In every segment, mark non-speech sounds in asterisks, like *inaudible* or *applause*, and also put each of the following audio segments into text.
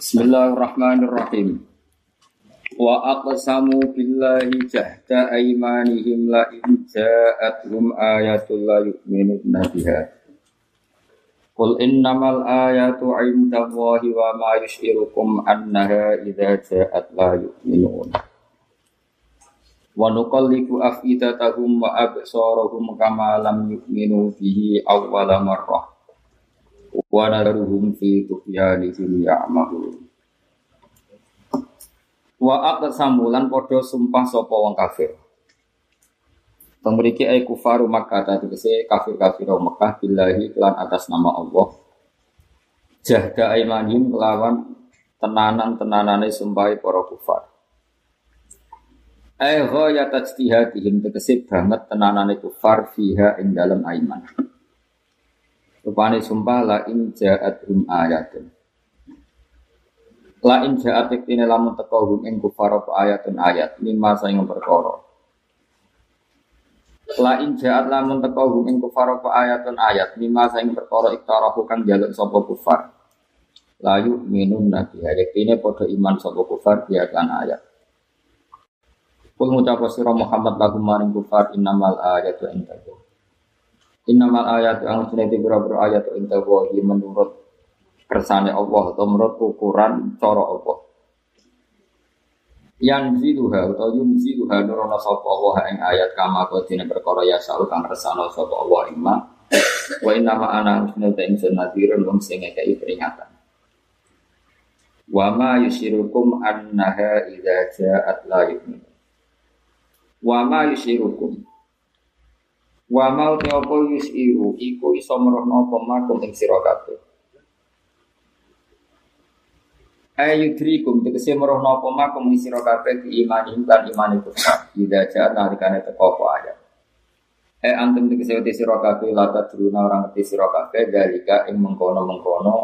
Bismillahirrahmanirrahim. Wa aqsamu billahi jahda aymanihim la in ja'atuhum ayatul la yu'minuna biha. Qul innamal ayatu 'indallahi wa ma yushirukum annaha idza ja'at la yu'minun. Wa nuqallibu afidatahum wa absarahum kama lam yu'minu bihi awwala marrah wa naruhum fi tughyanihim ya'mahun wa aqsamu lan padha sumpah sapa wong kafir Pemriki ay kufaru Makkah tadi kese kafir kafir Makkah billahi kelan atas nama Allah. Jahda aimanim kelawan tenanan tenanane sumpahi para kufar. Ay ghaya tajtihadihim tegese banget tenanane kufar fiha ing dalam aiman. Rupane sumpah la in ja'at hum ayatun. La in ja'at iktine lamun teko hum ing ayatun ayat lima saing perkara. La in ja'at lamun teko hum ing ayatun ayat lima saing perkara iktarahu kang jaluk sapa kufar. Layu minum nabi ini padha iman sapa kufar dia kan ayat. Kul ngucap sira Muhammad lagu maring kufar innamal ayatu indakum. Innamal ayat yang sunati biro-biro ayat inta wahi menurut kersane Allah atau menurut ukuran cara Allah. Yang ziduha atau yum ziduha nurono sapa Allah ing ayat kama kodine perkara ya sa'u kang kersane sapa Allah ing ma. Wa inna ma ana sunata ing sunadirun wong sing ngekeki peringatan. Wa ma yusirukum annaha idza ja'at la yu'min. Wa ma yusirukum Wa mau apa yusiru iku iso merohno apa makum ing sira kabeh. Ayudrikum tegese merohno apa makum ing sira kabeh di iman lan iman itu. Ida jaat nalikane teko apa ayat. Eh antum tegese te sira kabeh lata druna orang ngerti sira kabeh dalika ing mengkono-mengkono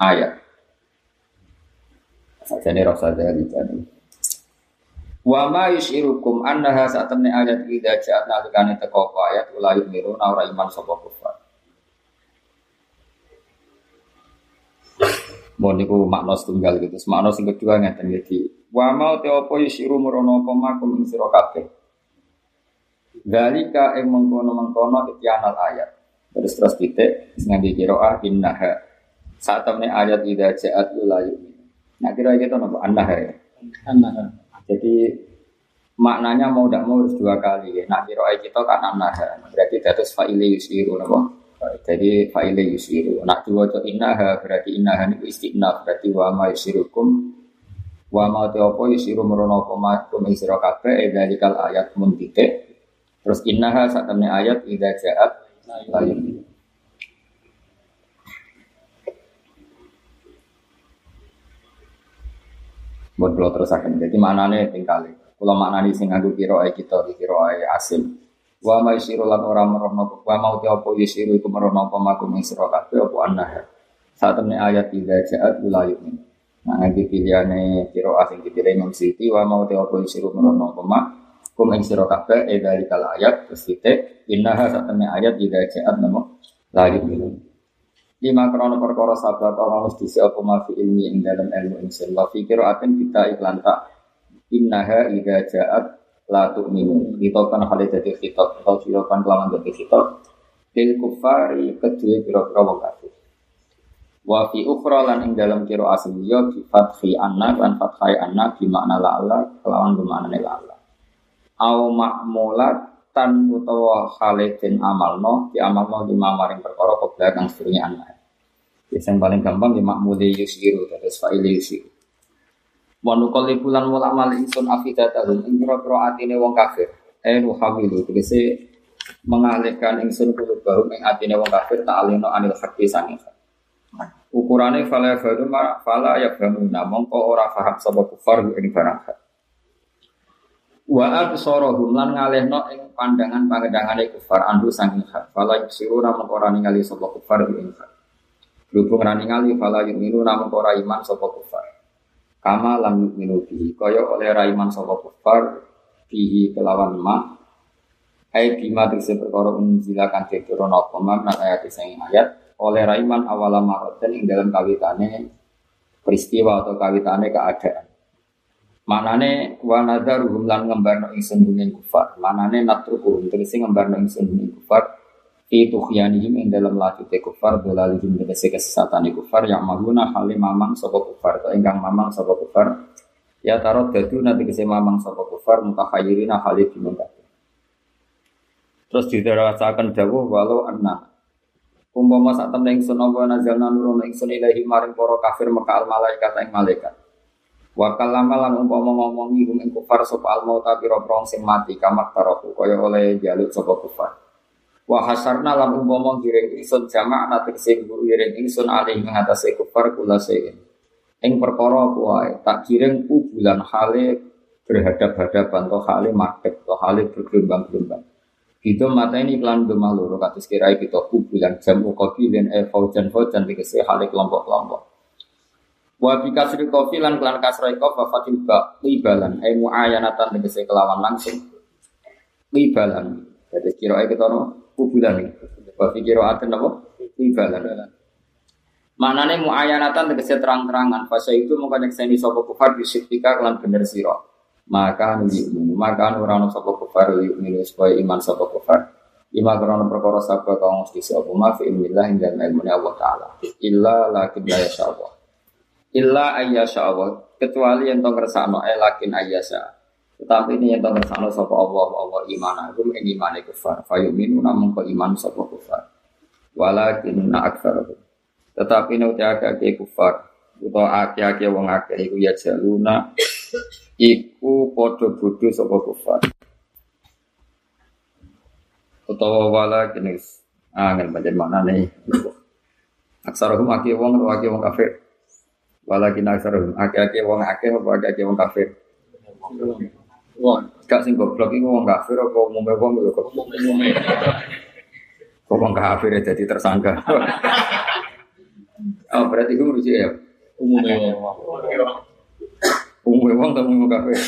ayat. Sajane rasa dari jadi. Wa ma yushirukum annaha satamne ayat idza ja'at nalikane teko ayat ula yu'minu ora iman sapa kufar. Mohon niku makna setunggal gitu. Makna sing kedua ngeten iki. Wa ma te apa yushiru merono apa makum ing sira kabeh. Dalika ing mengkono-mengkono ityanal ayat. Terus terus titik ngangge qiraah innaha. Saat ayat idza ja'at ula yu'minu. Nah kira gitu napa annaha ya. Annaha. Jadi maknanya mau tidak mau harus dua kali. Nak kira kita kan anaha, berarti datus fa'ile yusiru napa? Jadi fa'ile yusiru. Nak dua to innaha berarti innaha niku istiqnaf berarti wa ma yusirukum wa ma te apa yusiru merono apa ma kum ing sira kabeh dalikal ayat mun. Terus innaha sak ayat idza ja'at buat kalau terus akan jadi maknanya tinggal kalau maknanya sing aku kira kita kira asim. Wa ma yasiru lan ora merono wa mau te apa yasiru iku merono apa maku ing sira kabeh apa anah saat temne ayat tidak jaat ula yumin. Nah nanti pilihane kira asing dipilih Imam Siti wa mau te apa yasiru merono apa mak kum ing sira kabeh e dari kal ayat terus titik innaha saat temne ayat tidak jaat namo la yumin lima krono perkara sahabat Allah mesti siapa mafi ilmi ing dalam ilmu insun wa fikir akan kita iklan tak innaha ida ja'at la tu'minu. Kan hal jadi khitab. Atau silakan kelaman jadi khitab. Lil kufari kedua kira-kira wong kafir. Wa fi ukhra lan ing dalam kira asli ya bi fathi anna lan fathai anna bi makna la kelawan bermakna la Allah. Au ma'mulat tan utawa khalidin amalno di amalno di mamaring perkara kobra kang sedurunge anak. Yang paling gampang di makmudi yusiru terus fa'ili yusiru. Wa nuqalli bulan mula mal ingsun afidatahum ing pira-pira atine wong kafir. Eh nuhawilu tegese mengalihkan ingsun kulubahum ing atine wong kafir ta'alino anil haqqi sanging Ukurane fala baru fala ya banuna mongko ora paham sapa kufar ing barang. Wa absarahum lan ngalehno ing pandangan pangedangane kufar andu sanging hak. Fala yusiruna mongko ora ningali sapa kufar ing hak. Berhubung rani ngali fala yu'minu namun ora iman sapa kufar. Kama lam yu'minu bihi kaya oleh ra iman sapa kufar bihi kelawan ma ai bima tegese perkara unzila kan diturun apa makna ayat sing ayat oleh raiman awala maroten ing dalam kawitane peristiwa atau kawitane keadaan. Manane wa nadzaruhum lan ngembarno ingsun dunya kufar. Manane natrukuhum tegese ngembarno ingsun dunya kufar. Fi tughyanihim ing dalam lajute kufar dolalihim tegese kesesatane kufar. Yang maguna halim mamang sapa kufar. Atau ingkang mamang sapa kufar? Ya tarot dadu nanti kese mamang sapa kufar mutahayyirina halid bingung Terus didarasakan dawuh walau anna. Umpama sak temen ingsun apa nurun ingsun ilahi maring para kafir maka al malaikat ing malaikat. Wa kallama lan umpama ngomongi hum ing kufar sapa al mauta pira sing mati kamak taroku kaya oleh jaluk sapa kufar. Wa hasarna lan umpama giring ingsun jamak ana tegese guru giring ingsun alih ing atase kufar kula sein. Ing perkara kuwae tak giring ku bulan hale berhadap-hadapan to hale madhep to hale bergelombang-gelombang. Itu mata ini iklan gemah loro kados kirai kita bulan jam uqabilin e faujan faujan tegese hale kelompok-kelompok. Wa bi kasri kofi lan klan kasrai kof wa fatil ba libalan e muayanatan tegese kelawan langsung. Libalan. Jadi kira kita no kubulan. Wa fi qiraatin napa? Ibalan. Manane muayanatan tegese terang-terangan. Fasa itu mongko nyekseni sapa kufar bisifika kelan bener sira. Maka nuli maka ora ono sapa kufar yu'minu supaya iman sapa kufar. Ima krono perkara sabda kang mesti sapa ma fi ilmillah ing dalem Allah taala. Illa lakin la yasha. Illa ayyasha Allah. Kecuali yang tong kersano eh lakin ayyasha. Tetapi ini yang tahu sapa Allah Allah iman aku ing iman kufar. Fayuminu namun kau iman sapa kufar. Walakin na Tetapi nek akeh kufar utawa akeh-akeh wong akeh iku ya jaluna iku padha bodho sapa kufar. Utawa walakin angin pancen maknane aksarohum akeh wong utawa wong kafir. Walakin aksarohum akeh-akeh wong akeh apa akeh wong kafir. Wong. Gak sing goblok iku wong kafir apa umume wong lho kok. Umume. Kok wong kafir jadi tersangka. *laughs* oh, berarti iku merujuk ya. Umume wong. Umume wong atau umume kafir?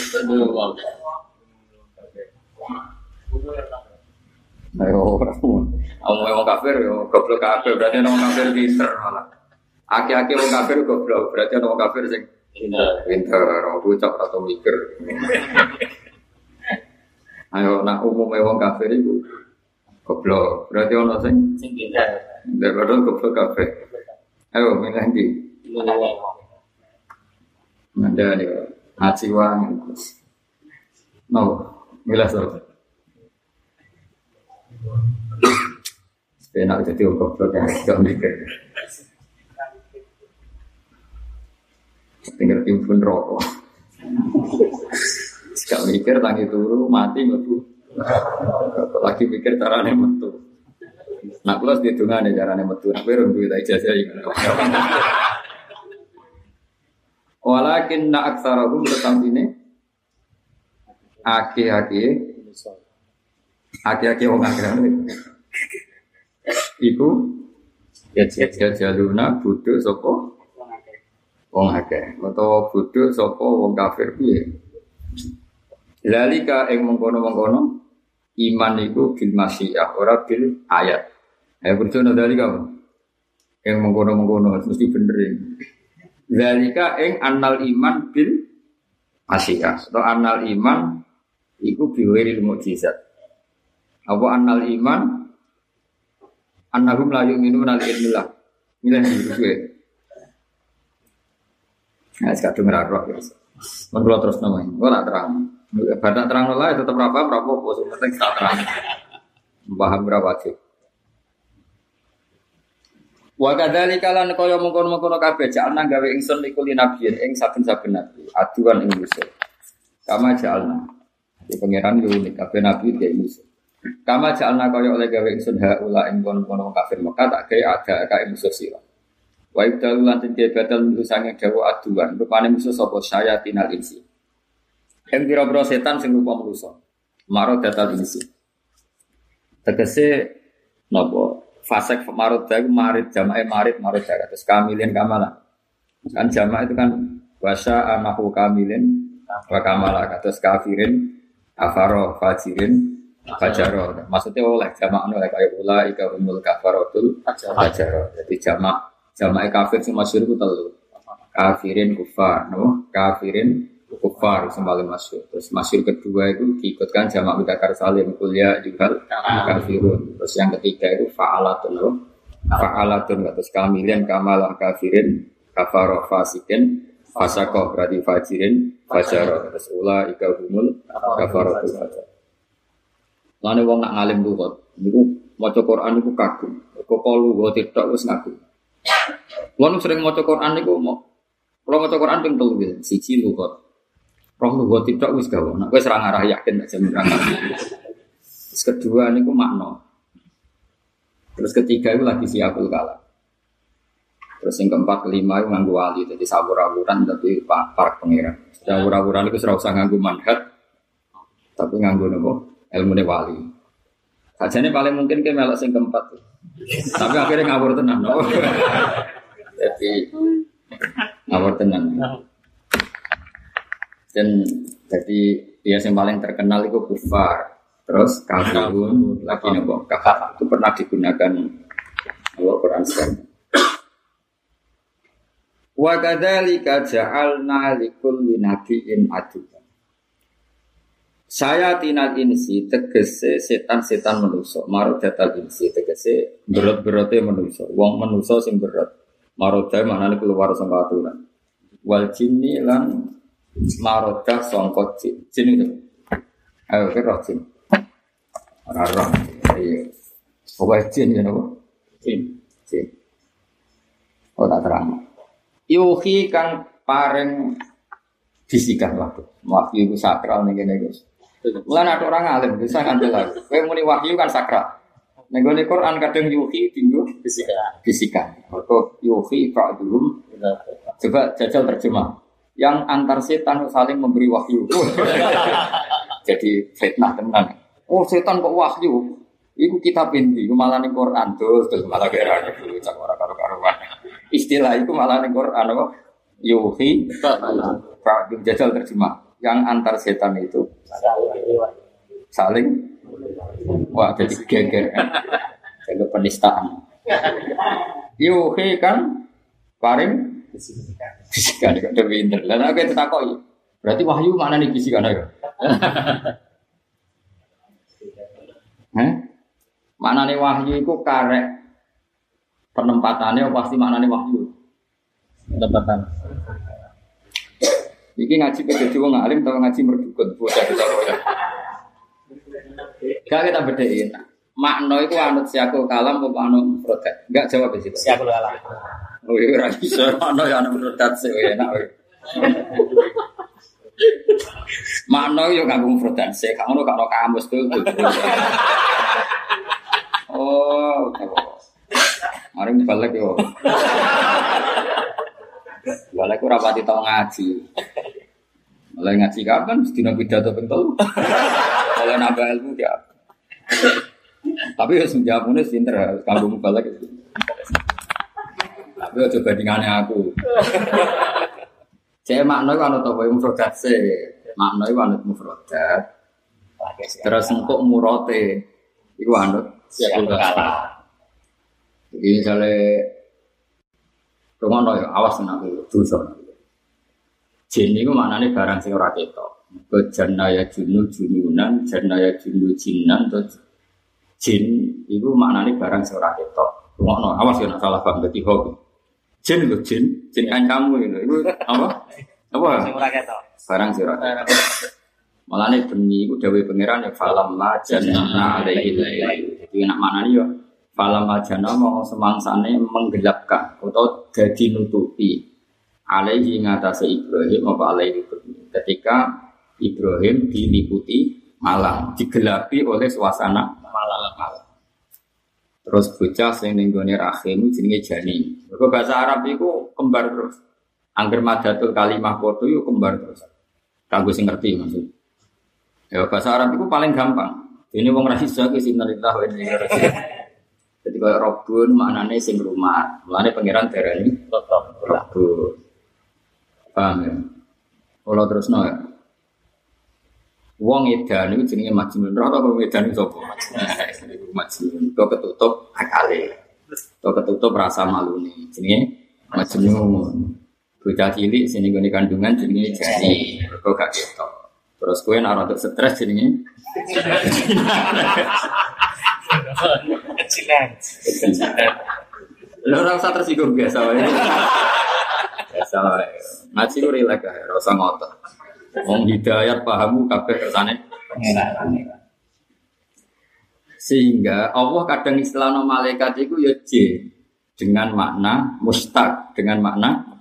Ayo, *laughs* wong kafir yo goblok kafir berarti wong kafir pinter malah. Aki-aki wong kafir goblok berarti wong kafir sing Pinter. orang bocah atau mikir. Ayo, nak umumnya wong kafir itu goblok. Berarti ono sing Sing pinter. daripada goblok kafir. Ayo, milih di. Umume wong. Ada nih, ngaji wang. No, milih so. Enak jadi wong goblok ya, gak mikir. Tinggal timbun rokok. Gak mikir tangi turu mati metu. Lagi mikir caranya metu. Nak kelas di tengah nih caranya metu. Nak baru duit ijazah ini. Walakin na aksarahum tetap ini aki-aki aki-aki wong akeh Iku ya ya jaluna bodho sapa wong akeh utawa bodho sapa wong kafir piye Lalika ing mengkono-mengkono iman iku bil masyiah ora bil ayat. Ya percaya dalika? Yang mengkono-mengkono mesti bener. Zalika ing annal iman bil masyiah atau annal iman iku biwiril mukjizat. Apa annal iman annahum la yu'minuna li ilmillah. Milih dulu Nah, sekarang dengar roh ya. Menurut terus namanya, gue tak terang. Pada terang lah tetap berapa berapa posisi penting tak terang. Paham berapa sih? Wa kadzalika lan kaya mengkono-mengkono kabeh jalna gawe ingsun iku linabiyin ing saben-saben nabi aduan ing Yusuf. Kama jalna. Di pangeran yo unik kabeh nabi dia Yusuf. Kama jalna kaya oleh gawe ingsun haula ing kono-kono kafir Mekah tak gawe ada ka ing musuh sira. Wa ibdalu lan tindak batal sange dawa aduan. Rupane musuh sapa? Syayatinal insi. Yang kira-kira setan sing rupa manusa. Maro datal insi. Tegese napa fasek marut dari marit jamae marit marut dari terus kamilin kamalan. Kan jama itu kan wasa anahu kamilin wa kamala terus kafirin afaro fajirin fajaro. Maksudnya oleh jama anu kayak ula ika umul kafarotul fajaro jadi jama jama kafir sing masyhur ku telu kafirin kufar, no? kafirin kufar paling masuk. Terus masuk kedua itu diikutkan jamak mudzakkar salim kuliah juga kafirun. Terus yang ketiga itu fa'alatun, no? fa'alatun terus kamilin kamalah kafirin kafaro fasikin fasako berarti fajirin fajaro terus ula ika humul kafaro fajar. Lalu wong nak ngalim lugat, niku maca Quran niku kagum. Kok kalu wa tidak wis ngaku. Wong sering maca Quran niku mau kalau maca Quran ping telu gitu, siji lugat. Roh lugat tidak wis gawe. Nek wis ra ngarah yakin tak jamin ra Terus kedua niku makna. Terus ketiga itu lagi siapul kalam. Terus yang keempat kelima itu nganggu wali, jadi sabur-aburan tapi para pengiran. Sabur-aburan itu serau nganggu manhat, tapi nganggu nopo ilmu wali. Sajane paling mungkin ke melok sing keempat. Tapi akhirnya ngawur tenang, no? Jadi ngawur tenang. Dan jadi dia yang paling terkenal itu kufar. Terus kafirun lagi nopo kafir itu pernah digunakan Allah Quran sekarang. Wa kadzalika ja'alna likulli nabiyyin aduwwan. Saya tinat insi tegese setan-setan manusa, marodatal insi tegese berat-berate manusa, wong manusa sing berat. Maroda maknane keluar saka aturan. Wal jinni lan maroda sangka jin. Jin itu. Ayo kira jin. Ora roh. Iya. Pokoknya jin ya nopo? Jin. Jin. Oh tak terang. Yuhi kang pareng bisikan waktu. Wahyu itu sakral nih gini guys. Mulai ada orang alim bisa ngambil lagi. Kau muni wahyu kan sakral. Nego Quran kadang yuhi tinggu Bisikan. bisikan. Atau yuhi dulu. Coba jajal terjemah. Yang antar setan saling memberi wahyu. *laughs* Jadi fitnah tenan. Oh setan kok wahyu? Iku kitab ini, iku malah nih Quran tuh, terus malah kira dulu cak orang karo karuan. Istilah itu malah nih Quran apa? Yuhi, Pak jajal terjemah. Yang antar setan itu saling, wah jadi geger, jadi penistaan. Yuhi kan, paring bisikan, kok udah pinter. Lalu aku itu takoi. Berarti wahyu mana nih bisikan ayo? Mana nih wahyu itu karek penempatannya pasti mana nih wahyu. Pendapatan. Iki ngaji ke wong alim atau ngaji merdukun bocah bocah bocah. Gak kita bedain. Makna itu anut siakul kalam apa anut mufrodat? Enggak jawab sih. Siapa kalah? Oh iya ora iso makna ya anut mufrodat sih enak. weh. Makna yo nganggo mufrodat sih, kamu ono karo kamus tuh. Oh? Mari balik yo. Balik ora pati tau ngaji. Mulai ngaji kapan? Sedina pidato ping telu. Mulai nambah ilmu ya. Tapi ya senjamune sinter kanggo mubalak itu. Tapi aja bandingannya aku. Cek makna itu anut apa mufrodat sih. Makna itu anut mufrodat. Terus engkok murote iku anut Siapa kalah? Jadi misalnya Rumah ya awas aku dosa. Jin itu maknanya barang sing ora ketok. Ke janaya junu jununan, janaya junu jinan, terus jin itu maknanya barang sing ora ketok. Rumah awas ya nak salah paham berarti hobi. Jin itu jin, jin kan kamu itu, itu apa? Apa? Sing ora ketok. Barang sing ora ketok. Malah nih bengi itu dawe pangeran ya falam ma jannah alaihi. Jadi nak maknanya ya falam ma jannah mau semangsane menggelapkan atau jadi nutupi alaihi ngatasi Ibrahim apa alaihi Ibrahim. Ketika Ibrahim diliputi malam, digelapi oleh suasana Malah. malam. Terus bocah sing ning gone rahim jenenge janin. Mergo bahasa Arab iku kembar terus. Angger madatul kalimah kodo iku kembar terus. Kanggo sing ngerti maksud. Ya bahasa Arab itu paling gampang. Ini wong ra iso ki sinalillah wa inna ilaihi. Kalau Robun maknanya sing rumah, mulane pangeran darani. Robun. Paham ya? Terus no ya. Wong edan itu jenenge majnun. Tau wong edan itu? Iku *laughs* majnun. Kok ketutup akale. Kok ketutup rasa malu nih. Jenenge majnun. bocah cilik sini gue kandungan jenenge jari, kok gak ketok. Terus gue naruh untuk stres jenenge *laughs* Kecilan. Lo ora usah tersinggung biasa wae. Biasa wae. Ngaji ku rilek ae, ora usah ngotot. Wong hidayat pahamu kabeh Pengenalan. Sehingga Allah kadang istilahno malaikat itu ya J dengan makna mustaq, dengan makna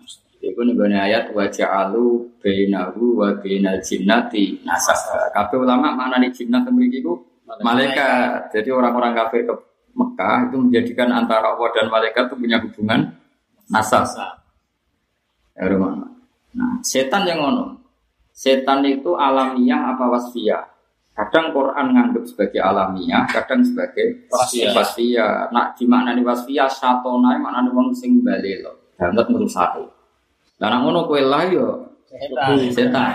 Iku nih ayat wa ja'alu bainahu wa bainal jinnati nasab. Kabeh ulama makna nih jinnat iku malaikat. Jadi orang-orang kafir ke Mekah itu menjadikan antara Allah dan malaikat itu punya hubungan nasab. Ya. Nah, setan yang ngono. Setan itu alamiah apa wasfiyah? Kadang Quran nganggap sebagai alamiah, kadang sebagai Wasfiyah. wasfiyah. Nah, di makna nih wasfiyah satona makna wong sing balelo, banget merusak. Lah ngono kowe lah yo Setan. setan.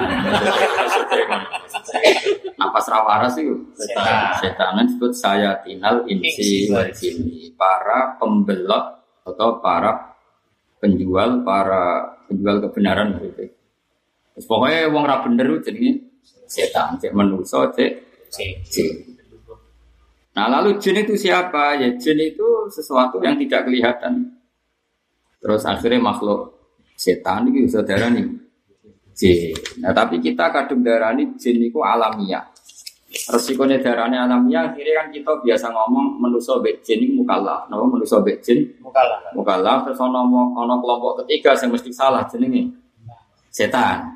Napas rawaras itu Setan. Setan disebut saya tinal insi wal jinni. Para pembelot atau para penjual, para penjual kebenaran gitu. Terus pokoknya wong ra bener jenenge setan, cek manusa, cek jin. Nah lalu jin itu siapa? Ya jin itu sesuatu yang tidak kelihatan. Terus akhirnya makhluk setan itu saudara nih jin. Nah tapi kita kadung darani jin itu alamiah. Resikonya darahnya alamiah akhirnya kan kita biasa ngomong manusia bek jin itu mukalah. Nama manusia bek jin Mukalah. mukalah terus ono ono kelompok ketiga yang mesti salah jenenge setan.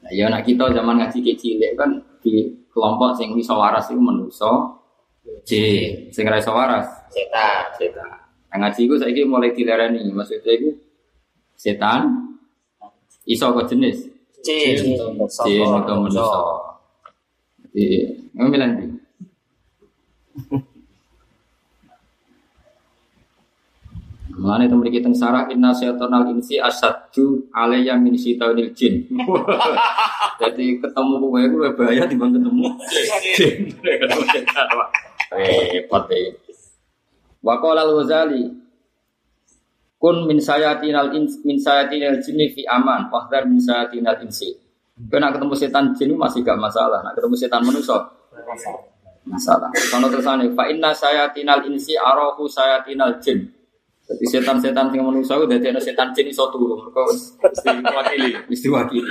Nah, ya nak kita zaman ngaji kecil kan di kelompok sing iso waras itu manusa jin, sing ra iso waras Setan. setan. Nah, ngaji iku saiki mulai dilarani, maksudnya iku setan iso kok jenis *laughs* Jin. *laughs* jin atau manusa. Jadi, ngomong ndi? Mulane itu memiliki tengsara inna syaitonal insi asadju alayya min syaitonil jin. Jadi ketemu kowe iku luwih bahaya dibanding ketemu jin. *laughs* Repot ya. Wa qala al-Ghazali kun min sayatinal ins min sayatinal jinni fi aman wahdar min sayatinal insi. Kena ketemu setan jin masih gak masalah. Nak ketemu setan manusia masalah. Kalau tersane fa inna sayatinal insi arahu sayatinal jin. Jadi setan-setan sing manusia dadi ana setan jin iso turu. Mergo mesti wakili, mesti wakili.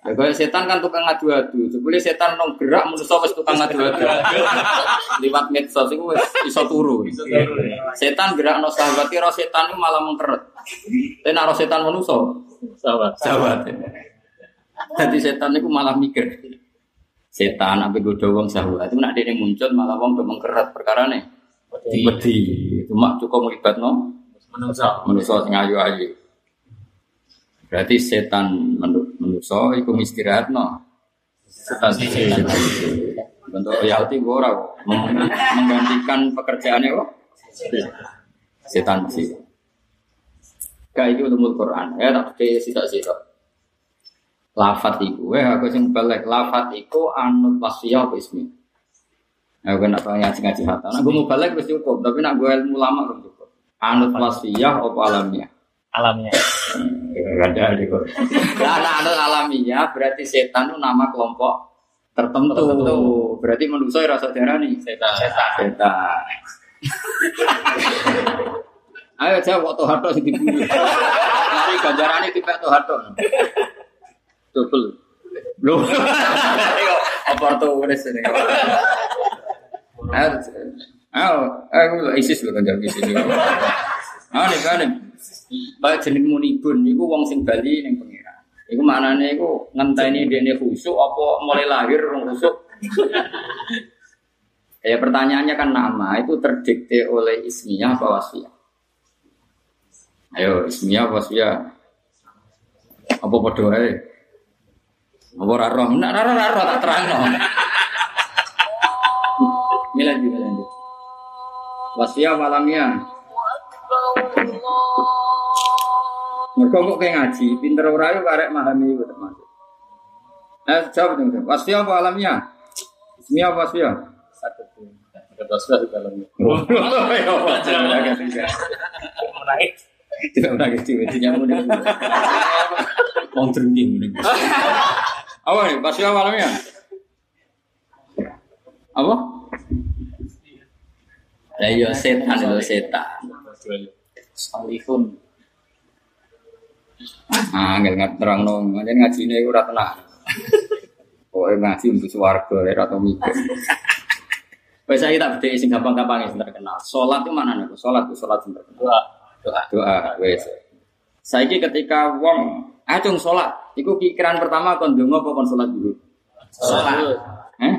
Ya kayak setan kan tukang ngadu-adu. Jebule setan nong gerak manusia wis tukang ngadu-adu. *laughs* Liwat medsos iku wis iso turu. Setan gerak no sahabat kira setan itu malah mengkeret. Tapi nak setan manusia Sahabat. sahabat. Jadi setan itu malah mikir. Setan apa godo wong sahabat itu nak dene muncul malah wong do mengkeret perkara nih. Wedi. Cuma cukup melibat no Menungso. manusia sing ayu-ayu. Berarti setan menu- manusia iku istirahat no. Setan. Bentuk royalti gue ora kok. Meng- menggantikan pekerjaannya kok. Setan sih. Gak itu ulumul Quran. Ya tak pakai sitok-sitok. Lafat iku, eh aku sing balik lafat iku anut wasiyah apa ismi. Aku kan nak ngaji ngaji hatta. Nah, gue mau balik wis cukup, tapi nak gue ilmu lama cukup. Anut wasiyah apa alamiah? Alamnya. Gak ada di Quran. Anut alamiah berarti setan itu nama kelompok tertentu. Tertentu. Berarti manusia rasa darah nih. Setan. Setan. Setan. Ayo jawab waktu harto sing diburu. Mari ganjarane tipe to harto. Double. Lho. Apa tuh wis ini. Ayo. Ayo, ayo ISIS lho kanjar ISIS. Ah nih kan. Baik jeneng munibun niku wong sing bali ning pengira. Iku maknane iku ngenteni dene khusuk apa mulai lahir rong khusuk. *laughs* Ya pertanyaannya kan nama itu terdikte oleh ismiyah apa wasfiyah? Ayo ismiyah apa wasfiyah? Apa padha? Apa ora roh? Nek ora ora roh tak terangno. Milan juga lanjut. Wasfiyah malamnya. Mergo kok kayak ngaji, pinter ora yo karek memahami itu termasuk. Eh, jawab dong. Wasfiyah apa alamnya? Ismiyah apa wasfiyah? Satu. Ada dosa di dalamnya. *laughs* Oh, ya, wajar. Menaik. Tidak gitu, intinya mau nih. Wong dengki ngene. Apa nih? Pas ya malamnya? Apa? Lah iya setan itu setan. Salihun. Ah, nggak nggak terang dong. Ngaji ngaji ini gue tenang. *laughs* Pokoknya ngaji untuk suarga, ya atau mikir. Biasa kita beda sing gampang-gampang yang terkenal. Sholat itu mana nih? Sholat itu sholat yang terkenal. Doa. Doa. Doa, wes. Saiki ketika wong acung sholat, itu pikiran pertama kon donga apa kon sholat dulu? Sholat. Eh?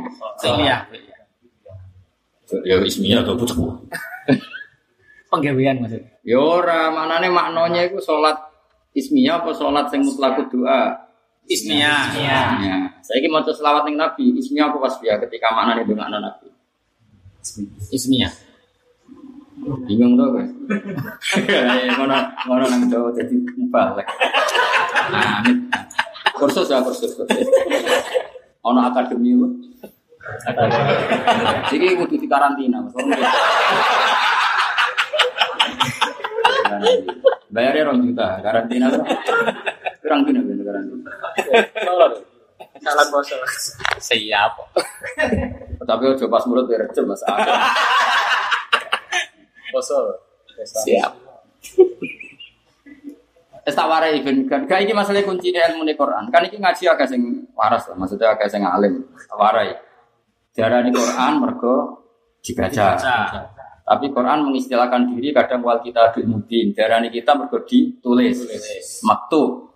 Iya. Ya ismiyah atau pucuk. *laughs* Penggawean maksudnya. Ya ora, maknane maknanya itu sholat ismiyah apa sholat sing mutlak doa? Ismiyah. Iya. Ya. Saiki maca selawat ning Nabi, ismiyah apa wasfiyah ketika maknane dongakno Nabi? Ismiyah. Bingung tuh guys. Ngono ngono nang Jawa jadi mubalek. Nah, ini kursus ya kursus kursus. Ono akademi lu. Jadi kudu di karantina. Mas. Bayarnya rong juta, karantina tuh. Kurang dina gitu karantina. Salah boso. Siap. Tapi ojo pas mulut ya recep mas. Boso. Siap. Es tak warai ben kan kayak ini masalah kunci ilmu nih Quran. Kan ini ngaji agak sing waras lah, maksudnya agak sing alim. Warai. Darah Quran mergo dibaca. Tapi Quran mengistilahkan diri kadang wal kita bil mubin. Darah kita mergo ditulis. Maktub.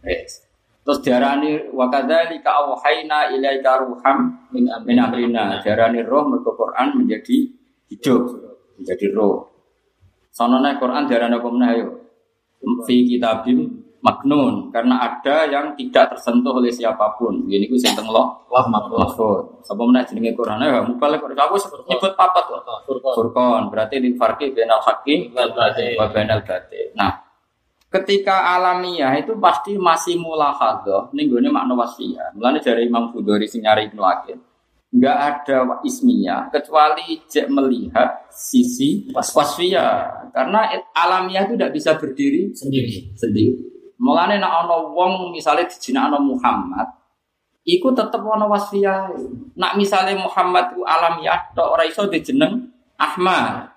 Yes. Terus darani wa kadzalika auhayna ilaika ruham min amrina. Darani roh mergo Quran menjadi hidup, menjadi roh. Sonone Quran darani apa meneh ayo? Fi kitabim maknun karena ada yang tidak tersentuh oleh siapa pun. Ini ku sing teng lo Wah, mahfud. Sapa meneh jenenge Quran ya mubalek kok aku nyebut papat kok. Furqan. Berarti lil farqi bainal haqqi wa bainal batil. Nah, ketika alamiah itu pasti masih mulahadzah ning gone makna wasfiyah. Mulane dari Imam Bukhari sing nyari Ibnu. Enggak ada ismiyah kecuali jek melihat sisi wasfiyah. Karena alamiah itu tidak bisa berdiri Sendiri. sendiri. Mulane nek ana wong misale dijinakno Muhammad, iku tetep ana wasfiyah. Nak misale Muhammad ku alamiah tok ora iso dijeneng Ahmad.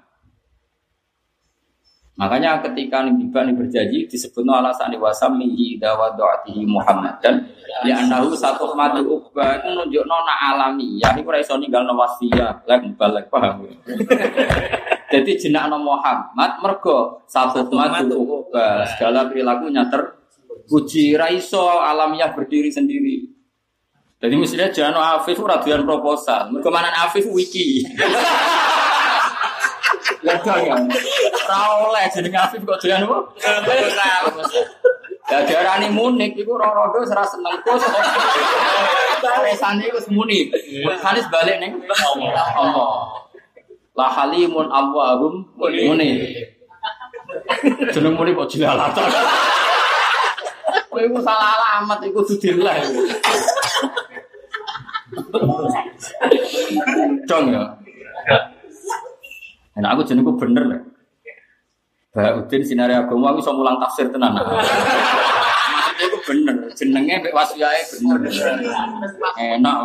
Makanya ketika Nabi Bani berjanji disebut alasan wasami ida wa doatihi Muhammad. Dan ya anahu satu mati ubah itu nunjuk nona alami. Ya ini ora iso ninggal wasfiyah. Lek balik paham? Ya? *laughs* jadi jenak Muhammad mergo satu mati ubah segala perilakunya terpuji raiso alamiah berdiri sendiri. Jadi mestinya jangan Afif ora proposal. Mergo manan Afif wiki *laughs* Lega ya. Ora oleh jenenge Afif kok doyan apa? Ya diarani munik iku roro-roro ora seneng kus. Resane iku muni. Resane balik ning Allah. La halimun awwahum muni. Jeneng muni kok jilalatan. Kowe iku salah alamat iku dudilah iku. Dong ya. Nah, aku jenengku bener lah. Mbak Udin sinari agama aku iso mulang tafsir tenan. Maksudnya itu bener, jenenge mbek wasyae bener. Enak.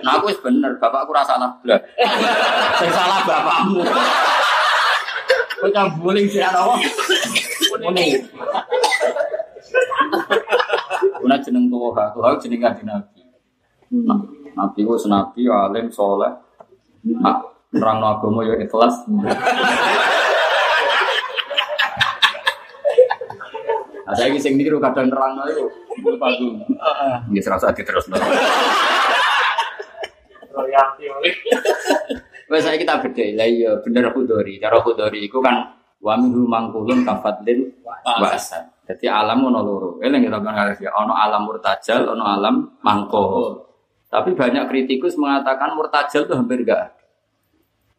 Nah aku wis bener, bapakku rasa salah blas. Sing salah bapakmu. Kowe kan buling sih ana apa? Muni. Kuna jeneng Tuhan, Tuhan jeneng Nabi. Nah, Nabi ku senabi alim soleh. Nah, nerang agama ya ikhlas. Nah, saya sing niru kadang nerang itu. Bagus. Ini serasa diterus. Royalti oleh. Wes saya kita beda lah iya bener Khudori. Cara Khudori itu kan wa minhu mangkulun kafatlin wasa. Jadi alam ono loro. Eling kita harus ya ono alam murtajal, ono alam mangko. Tapi banyak kritikus mengatakan murtajal itu hampir enggak ada.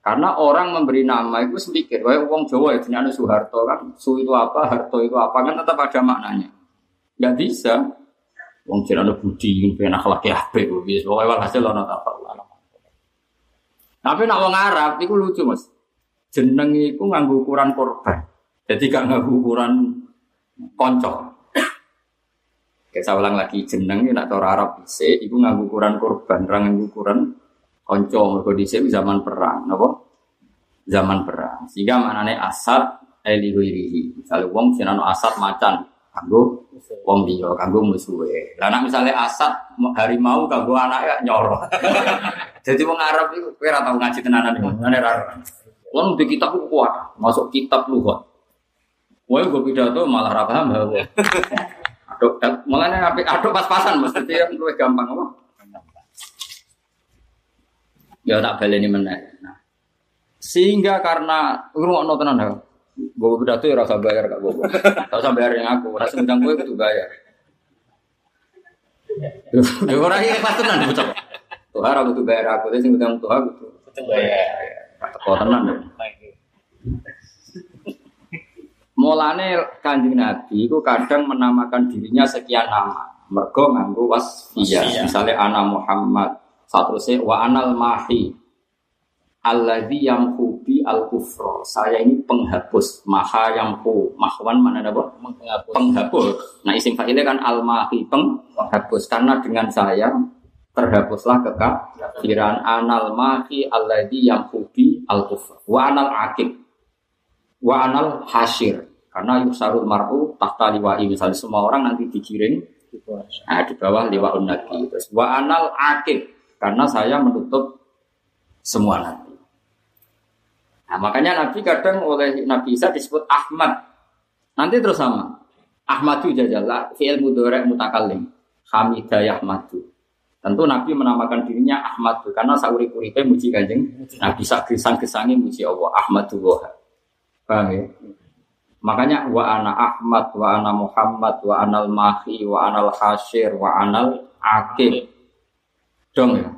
Karena orang memberi nama itu semikir, wah wong Jawa ya jenenge Soeharto kan, Su itu apa, Harto itu apa kan tetap ada maknanya. Enggak bisa. Wong jenenge Budi, ben akhlak apik wis pokoke walhasil ono tafal. Tapi nak wong Arab iku lucu, Mas. Jeneng iku nganggo ukuran korban. Jadi gak nganggo ukuran konco. Kayak saya ulang lagi jeneng nak cara Arab bisa, iku nganggo ukuran korban, orang ukuran konco. Dhisik zaman perang, napa? Zaman perang. Sehingga maknane asad eli wirihi. Misalnya wong sinan asad macan, kanggo wong liya, kanggo musuhe. Lah nek misale asad harimau kanggo anake nyoro. *laughs* Jadi wong Arab itu kowe ora tau ngaji tenanan iki, ngene ra. Wong di kitab ku kuat, masuk kitab lugat. Wong gue pidato malah ra paham bahwa. *laughs* Aduk, mulane apik aduk pas-pasan mesti dia luwih gampang apa? Ya tak baleni meneh. Nah, sehingga karena ngrungokno tenan. Gue pidato ya rasa bayar gak gue. *laughs* Tak usah bayar yang aku, rasa ngundang gue itu bayar. Ya ora iki pas tenan bocah. Tuh harap butuh bayar aku, sing ngundang tuh aku tuh. Bayar. Teko tenan. Mulane kanjeng Nabi itu kadang menamakan dirinya sekian nama. Mergo nganggo. Wasfiyah. Misalnya ana Muhammad, satu wa anal mahi. Alladzi yamhu bi al kufra. Saya ini penghapus. Maha yamhu. Mahwan mana apa? Menghapus. Penghapus. Nah isim fa'ilnya kan al mahi penghapus. Karena dengan saya terhapuslah kekafiran anal mahi alladzi yamhu bi al kufra. Wa anal akib wa anal hasyir karena yusarul mar'u tahta liwa'i misalnya semua orang nanti digiring nah, di bawah liwa'un nabi terus wa anal akib karena saya menutup semua nabi nah makanya nabi kadang oleh nabi Isa disebut Ahmad. Nanti terus sama. Ahmadu jajalla fi'il mudhari' mutakallim. Hamidah Ahmadu Tentu Nabi menamakan dirinya Ahmadu karena sauri kuripe muji kanjeng Nabi. Sak gesang-gesangi muji Allah Ahmadu Wahab Paham ya? Makanya wa ana Ahmad, wa ana Muhammad, wa anal Mahi, wa anal Hasyir, wa anal. Dong ya.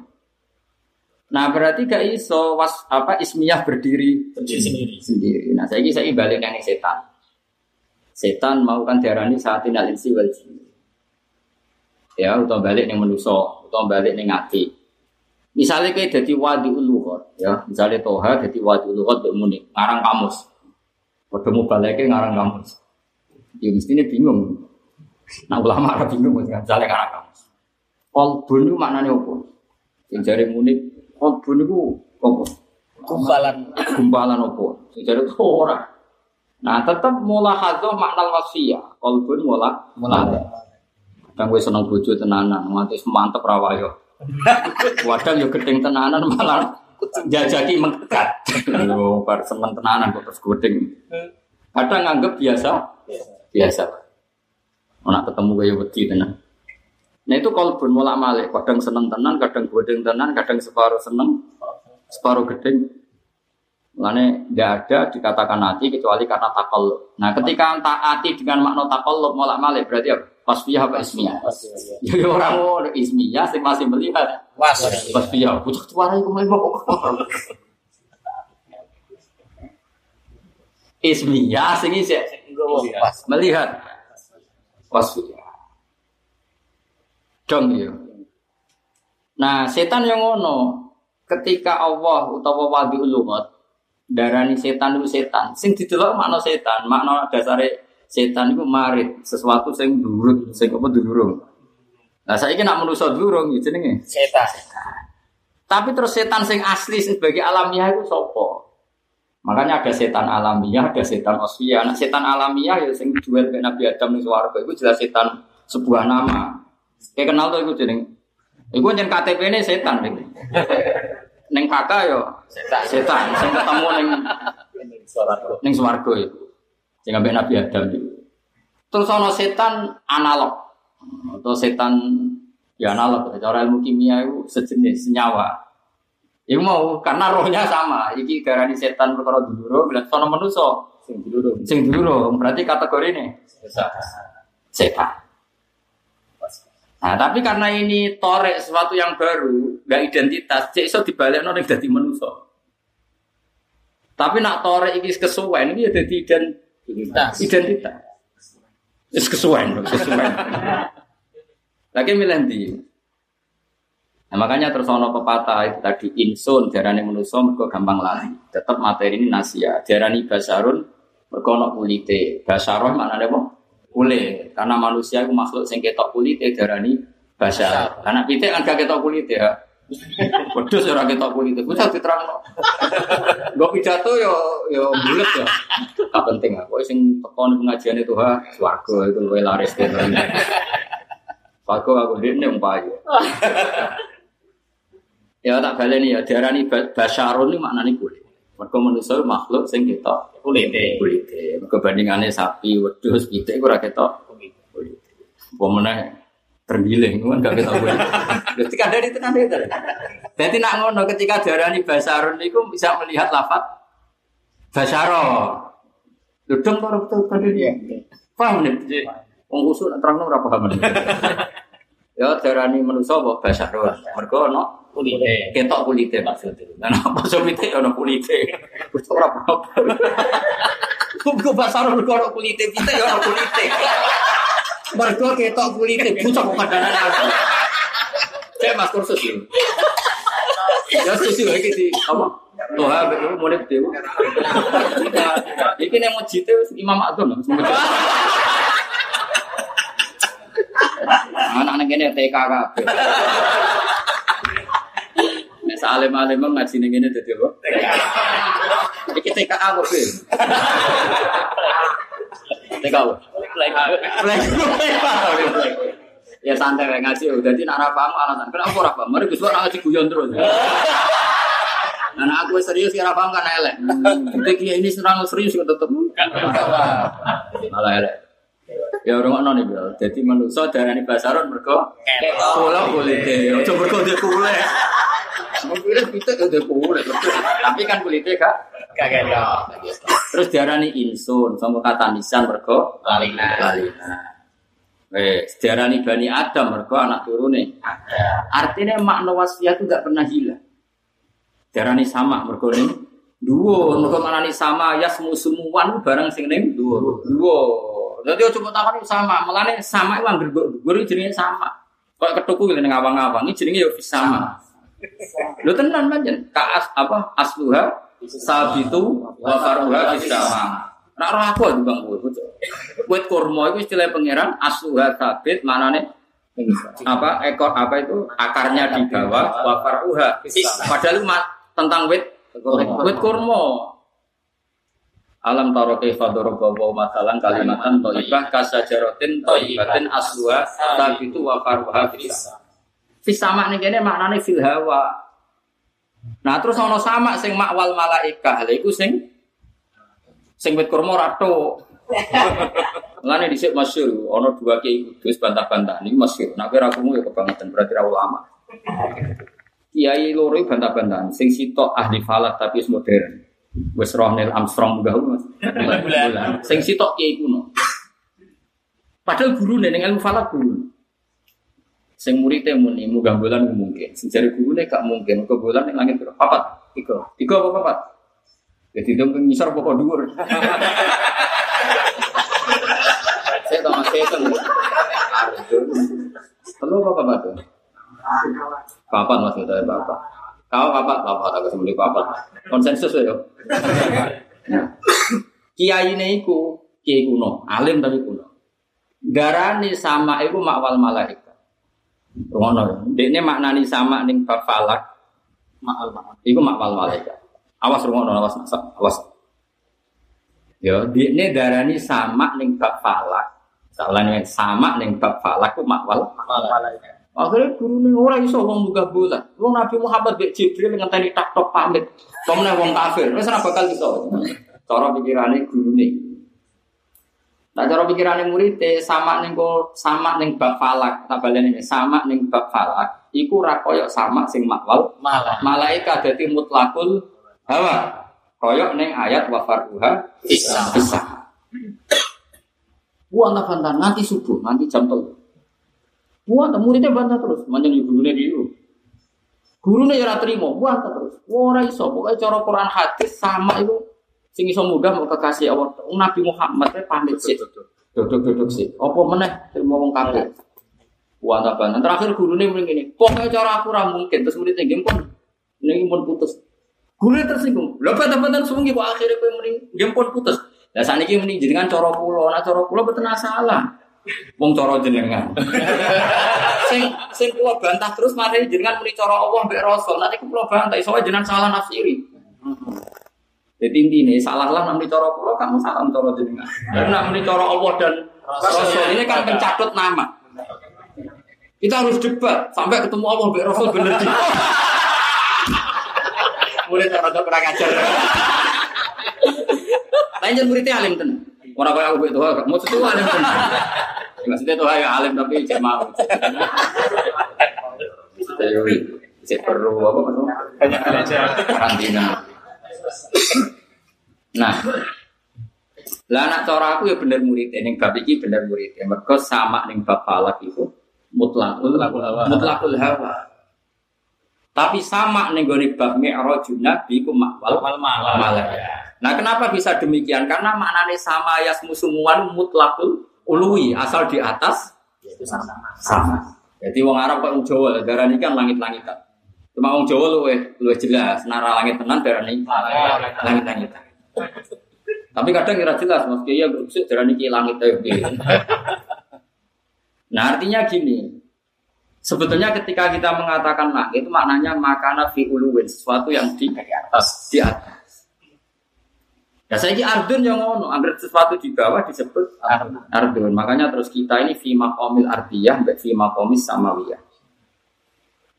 Nah berarti gak iso was apa ismiyah berdiri sendiri. sendiri. Nah saya saya balik yang setan. Setan mau kan diarani saat inal insi wal jin. Ya, atau balik yang menuso, atau balik yang ngati. Misalnya kayak jadi wadi uluhot, ya, misalnya toha jadi wadi uluhot bermunik, ngarang kamus. Ketemu baliknya ngarang kamus. Ya mestinya bingung. Nah ulama Arab bingung misalnya ngarang kamus. Kolbun itu maknanya apa? Yang jari munik, kolbun itu apa? Kumpalan. Gumpalan apa? Yang jari itu orang. Nah tetap mula hadzo makna wasiyah. Kolbun mula mula. Kadang gue seneng bojo tenanan, nganti mantep rawayo. Wadang *laughs* yo gedeng tenanan malah jajaki mengkat. Yo bar seneng tenanan kok terus gedeng. Kadang nganggep biasa, biasa. Nak ketemu kaya wedi tenan. Nah itu kalau pun mulak malik, kadang seneng tenan, kadang gedeng tenan, kadang separuh seneng, separuh gedeng. Makanya tidak ada dikatakan hati kecuali karena takol. Nah ketika taati dengan makna takol mulak malik berarti apa? Wasfiyah apa ismiyah? Ya ya orang mau ismiyah sing masih melihat. Was. Wasfiyah, butuh tuarai ke mana kok. Ismiyah sing isih melihat. Wasfiyah. Dong ya. Nah, setan yang ngono ketika Allah utawa wali ulumat darani setan itu setan. Sing didelok makna setan, makna dasare setan itu marit, sesuatu sing durut, sing apa durung. Nah, saya nak manusa durung ya jenenge. Setan. Tapi terus setan sing asli sebagai alamiah itu sopo? Makanya ada setan alamiah, ada setan osvia. Nah, setan alamiah ya sing duel ke Nabi Adam ning swarga itu jelas setan sebuah nama. Kayak kenal tuh itu jeneng. Iku jeneng KTP ini setan iki. Neng kakak yo Setan. setan sing ketemu ning Suara ning swarga itu. Sing ambek Nabi Adam itu. Terus ana setan analog atau setan ya analog cara ilmu kimia itu sejenis senyawa. Iku mau karena rohnya sama. Iki garani setan perkara duluro, bilang sono manusa Sing dulu. sing duluro. Berarti kategori ini setan. Nah, tapi karena ini torek sesuatu yang baru, nggak identitas, cek iso dibalik ning dadi manusa. Tapi nak torek iki kesuwen iki ya dadi identitas. Identitas. Wis kesuwen, kesuwen. Lagi milih ndi? Nah, makanya terus ono pepatah itu tadi insun darane manusa mergo gampang lari. Tetap materi ini nasia. Darani basarun Mergo ana kulite. Basaroh maknane apa? Kulit. Karena manusia itu makhluk sing ketok kulite darani basar. Anak pitik kan gak ketok kulite ya. *laughs* Wedhus ora ketok kulite. Wis diterangno. Gue pidato yo yo bulet ya. Gak penting. Pokoknya sing tekon pengajian itu ha swarga itu luwe laris gitu. Swarga aku dene umpayu. Ya tak baleni ya diarani ba- basyarun ini maknane kulit. Mergo manusia makhluk sing ketok Kulite. kulite. Mergo bandingane sapi, wedhus, pitik ora ketok kulite. Apa meneh tergiling kan gak ketok kulit. Berarti kan dari tenan itu. Jadi nak ngono ketika diarani basarun itu bisa melihat lafat basaro. Ludung karo betul tadi dia. Paham nih? Wong usul nak terangno ora paham. *laughs* Ya diarani manusa apa basarun. Mergo ono Kulite. ketok kulite maksudnya. Nah, apa somite ono kulite. Wis ora apa-apa. Kok basar mergo ono kulite, kita ya ono kulite. Mergo ketok kulite, bocah kok kadang Cek Mas kursus ini. Ya sesuai iki di apa? Tuh, ha betul mulai dewa. Iki nek mau jite wis Imam Adon. Anak-anak ini TK kabeh. Nek salim-alim ngaji ning ngene dadi apa? Iki TKA kok, Bil. TKA. Ya santai wae ngaji jadi nak ra paham alasan. Kenapa ora paham? Mari Gus ora ngaji guyon terus. Nah, aku serius ya ora paham kan elek. Tapi kiai ini serang serius tetep. Malah elek. Ya orang ngono nih, Bil. Jadi manusia darani basaron mergo kula kulite. Ojo mergo dia kulit. Kulit kita udah kulit. Tapi kan kulitnya kak. Gak ketok. Terus diarani insun sama kata nisan mergo Lalina. lalina. Eh, diarani bani Adam mergo anak turune. Artinya makna wasiat itu gak pernah hilang. Diarani sama mergo ning dhuwur, mergo manani sama ya semu semuan barang sing ning dhuwur. Dhuwur. Dadi ojo mbok takoni sama, melane sama iku anggere dhuwur iki jenenge sama. Kok ketuku ning awang-awang iki jenenge yo sama. Lho tenan pancen ka as, apa asluha sabitu wa faruha bisama. Nak roh aku di bang bocah. Wit kurma itu istilah pangeran asluha sabit manane apa ekor apa itu akarnya di bawah wa faruha. Padahal itu tentang wit wit kurma. Alam taro kaifa daraba wa masalan kalimatan thayyibah kasajaratin thayyibatin asluha sabitu wa faruha bisama. Fis sama ning kene maknane fil hawa. Nah terus ana sama sing makwal malaikah. Lha iku sing sing wit kurma rato. *laughs* Mulane dhisik masyhur ana dua kiai kudus bantah-bantah niki masyhur. Nek ora krungu ya kebangetan berarti ra ulama. Kiai loro bantah-bantahan sing sitok ahli falak tapi modern. Wis roh Neil Armstrong munggah Mas. Bulan. Sing sitok kiai kuno. Padahal guru ning ilmu falak guru. Sing muridnya muni munggah bulan mungkin. Sing jare gurune gak mungkin. Ke bulan ning langit berapa? Papat. Tiga. Tiga apa papat? Jadi itu ngisar pokok dhuwur. *laughs* Saya tahu mas saya tahu. Telu apa papat tuh? Papat mas kita papat. Kau papat papat aku sembeli papat. Konsensus ya. Nah, Kiai ini iku kiai kuno, alim tapi kuno. Darani sama iku makwal malaikat. Ngono. Dekne maknani sama ning bab falak. Ma'al ma'al. Iku makwal malaikat. Awas rungono awas awas. Ya, dekne darani sama ning bab falak. Salah nih sama ning bab falak ku makwal. Akhirnya guru nih orang iso wong buka bulan. Wong Nabi Muhammad bek Jibril ngenteni tak tok pamit. Komne wong kafir, wis ora bakal iso. Cara pikirane guru nih. Nah cara pikirane murid sama ning sama ning bab falak, tak baleni sama ning bab falak. Iku ra koyo sama sing makwal malaikat dadi mutlakul hawa. Koyok ning ayat wa farduha Bisa. bisa. Buang nanti subuh, nanti jam telu. Buang muridnya bantah terus, manjen di gurune dulu. Gurune ya trimo, buang terus. Wah, iso, pokoke cara Quran hadis sama itu sing iso mudah mau kekasih Allah. Nabi Muhammad e pamit sih. Duduk-duduk sih. Apa meneh trimo wong kabeh. Buang bantah. Terakhir gurune muni ngene, pokoke cara aku ora mungkin terus muridnya nggih pun niki pun putus. Guru tersinggung. Lho bantah-bantah sungi kok akhirnya muni nggih pun putus. Lah saniki muni jenengan cara kula, nah cara kula mboten salah. Wong cara jenengan. *laughs* sing sing kula bantah terus mari jenengan muni cara Allah mbek Rasul. Nanti kula bantah soalnya jenengan salah nafsiri. Jadi intinya salah lah nanti cara kula kamu salah cara jenengan. Karena nanti cara Allah dan Rasul ini kan pencatut nama. Kita harus debat sampai ketemu Allah mbek Rasul bener di. *laughs* Murid rada kurang ajar. Lanjut muridnya alim tenan. Orang kaya aku itu, maksud itu alim tenan. Maksudnya tuh ya alim tapi cek mau. Cek perlu apa maksudnya? Banyak belajar. Karantina. Nah, lah anak cara aku ya bener murid, ning bab iki bener murid. Mergo sama ning bab falak itu mutlakul Mutlakul hawa. mutlakul hawa. Tapi sama ning gone bab mi'rajun nabi ku makwal Wal malam. Nah, kenapa bisa demikian? Karena maknanya sama yasmu sumuan mutlakul ului asal di atas Itu sama. sama. Jadi wong Arab kok wong Jawa darah ini kan langit-langitan. Cuma wong Jawa luwe luwe jelas nara langit tenan darah ini langit-langitan. Tapi kadang kira jelas mas Kiai ya berusuk darah ini langit ayo. *laughs* Nah artinya gini, sebetulnya ketika kita mengatakan langit itu maknanya makana fi uluwin sesuatu yang di Atas. di atas. Ya saya ardun yang ngono, agar sesuatu di bawah disebut ardun. Makanya terus kita ini fi maqamil ardiyah mbek fi maqamis samawiyah.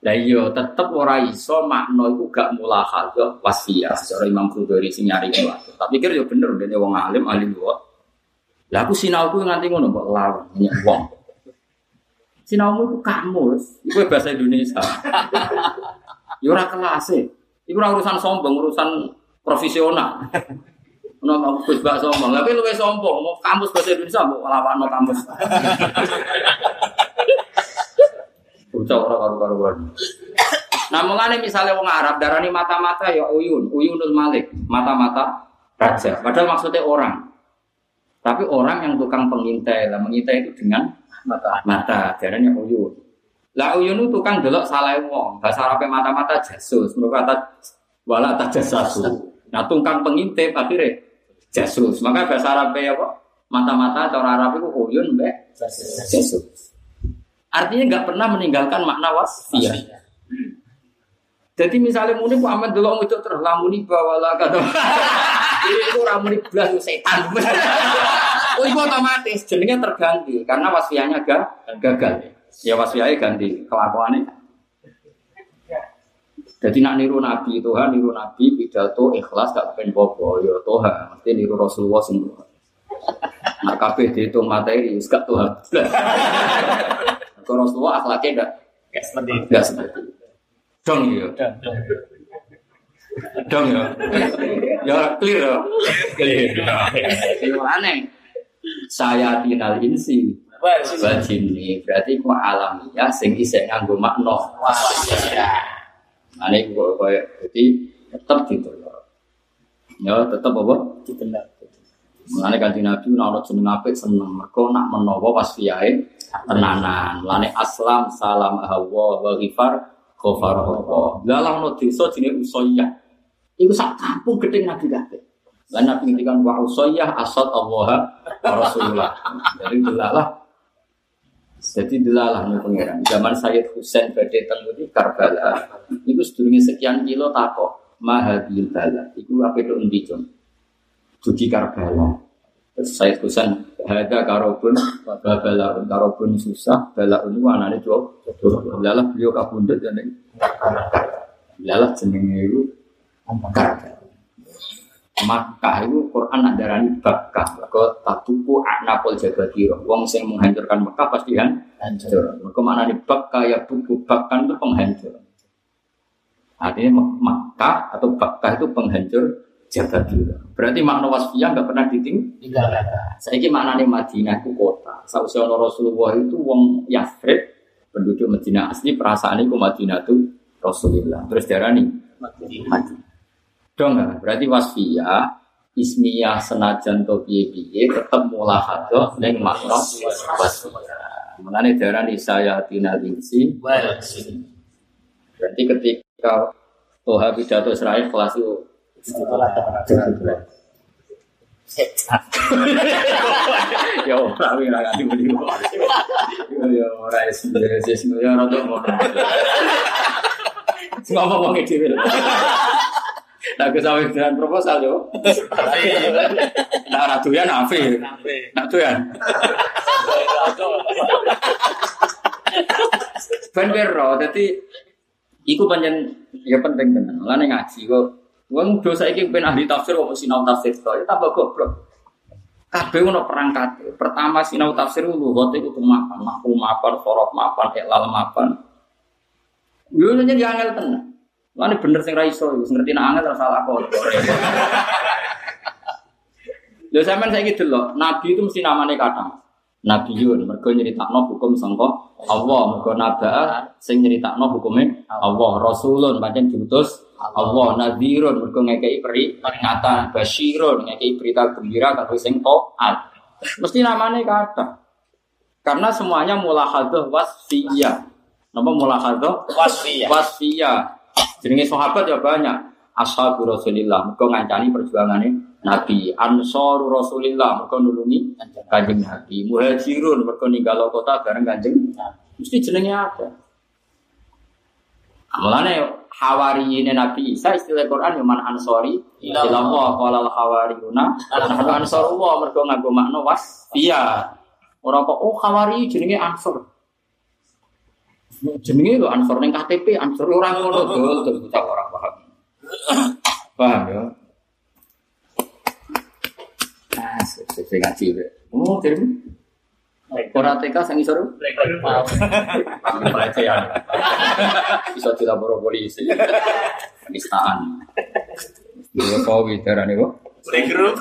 Lah iya tetep ora iso makna iku gak mulahadzah wasfiyah. Cara Imam Ghazali sing nyari kuwi. Tak pikir ya bener dene wong alim alim kok. Lah aku sinauku nganti ngono mbok lawan nyek wong. Sinaumu itu kamus, itu bahasa Indonesia. *laughs* Ya ora kelas e. Iku ora urusan sombong, urusan profesional. Ono kamu Gus gak sombong, tapi luwe sombong, mau kamus bahasa Indonesia mau lawan kamus. *laughs* Bocah ora karu-karuan. Nah, mulane misalnya wong Arab darani mata-mata ya uyun, uyunul malik, mata-mata raja. Padahal maksudnya orang. Tapi orang yang tukang pengintai, lah mengintai itu dengan Mata. mata, darahnya uyun. Lah uyun itu tukang delok salah wong. Bahasa Arabnya mata-mata jasus, menurut kata wala tajasasu. Nah, tukang pengintai akhirnya jasus. Maka bahasa Arabnya apa? Mata-mata cara Arab itu uyun mbek jasus. Artinya nggak pernah meninggalkan makna wasfiyah. Jadi misalnya muni ku aman delok itu terus lamuni bawalah kata. *laughs* Ini itu ramuni belas itu setan. *laughs* Oh itu otomatis jenenge terganti karena wasfiahnya ga, gagal. Ya wasfiahnya ganti kelakuannya. Jadi nak niru Nabi Tuhan, niru Nabi pidato ikhlas gak pengen popo. Ya Tuhan, mesti niru Rasulullah semua. Nak kabeh dihitung materi, wis gak Tuhan. Kalau Rasulullah akhlaknya gak, Gak seperti itu. gak seperti itu. Dong ya. Dong ya. Ya clear ya. Clear. Itu aneh. Saya tinal insi Wah, sini. bajini berarti ku alamiah sing isih nganggo makna. Wah, ya. Ane kok koyo jadi tetep gitu. Ya tetep apa? Ditelak. Mulane kanthi Nabi nek ana jeneng apik seneng mergo nak menawa wasfiyae tenanan. Mulane aslam salam hawa wa ghifar ghafar Allah. Lah ono desa jenenge Usayyah. Iku sak kampung gedhe Nabi kabeh. Lah Nabi ngendikan wa Usayyah asad Allah wa Rasulullah. Jadi delalah jadi delalah nih pangeran. Zaman Sayyid Husain badhe teng di Karbala. Iku sedurunge sekian kilo takok mahadil bala. Iku apa itu endi, Jon? Dugi Karbala. Terus Sayyid Husain ada karobun bala karobun susah bala ini anane jo. Delalah beliau kabundut ya ning Delalah jenenge iku Karbala. Makkah itu Quran nak darani Bakkah. Mergo tatuku anapol jabatiro. Wong sing menghancurkan Mekah pasti kan hancur. Mereka mana di Bakkah ya buku Bakkah itu penghancur. Artinya Makkah atau Bakkah itu penghancur jabatiro. Berarti makna wasfiyah nggak pernah diting. Tinggal kata. Saya ini maknanya Madinah itu kota. Sausya Rasulullah itu wong Yathrib penduduk Madinah asli perasaan itu Madinah itu Rasulullah. Terus darani Madinah. Dong? Berarti wasfiyah ismiyah senajan to piye-piye tetep mulahadzah ning makna wasfiyah. Mengenai darani saya tina sini. Berarti ketika Toha pidato Israel kelas itu. *laughs* Ya ora ora nganti muni. Ya ora es es ya ora apa wong dhewe. Nah, ke sawit dengan proposal yo. Nah, ora doyan afi. Nah, doyan. Ben kira, dadi iku pancen ya penting tenan. Lah ning ngaji kok wong dosa iki ben ahli tafsir kok sinau tafsir kok ya tambah goblok. Kabeh ono perangkat. Pertama sinau tafsir lu kok iku mapan, maku mapan, sorof mapan, iklal mapan. Yo nyen ya angel tenan. Lah ini bener sing ra iso, wis ngerti nek angel ora salah kok. Lho sampean saiki delok, nabi itu mesti namanya kata. Nabiun, mergo nyeritakno hukum sangka Allah, mergo naba sing nyeritakno hukume Allah, Rasulun pancen diutus Allah, Nadhirun mergo ngekeki peringatan, Basyirun ngekeki berita gembira karo sing taat. Mesti namanya kata. Karena semuanya mulahadah wasfiyah. Nama mulahadah Wasfiyah. wasfiyah. Jenenge sahabat ya banyak. Ashabu Rasulillah, mergo ngancani perjuangane Nabi. Ansaru Rasulillah, mergo nulungi Kanjeng Nabi. Muhajirun, mergo ninggal kota bareng Kanjeng Mesti jenenge apa? Mulane hawariyine Nabi Isa istilah Quran yang man ansori ila Allah qala al hawariyuna nahnu ansarullah mergo nganggo makna wasfiyah. Ora kok oh hawari jenenge ansor. Jenenge lho ansor ning KTP ansor ora ngono dol bocah ora paham. Paham ya? Ah, sing ngaji. Oh, jadi ora TK sing isor pelecehan. Bisa dilapor polisi. Penistaan. Dua kawi darane kok. Playgroup.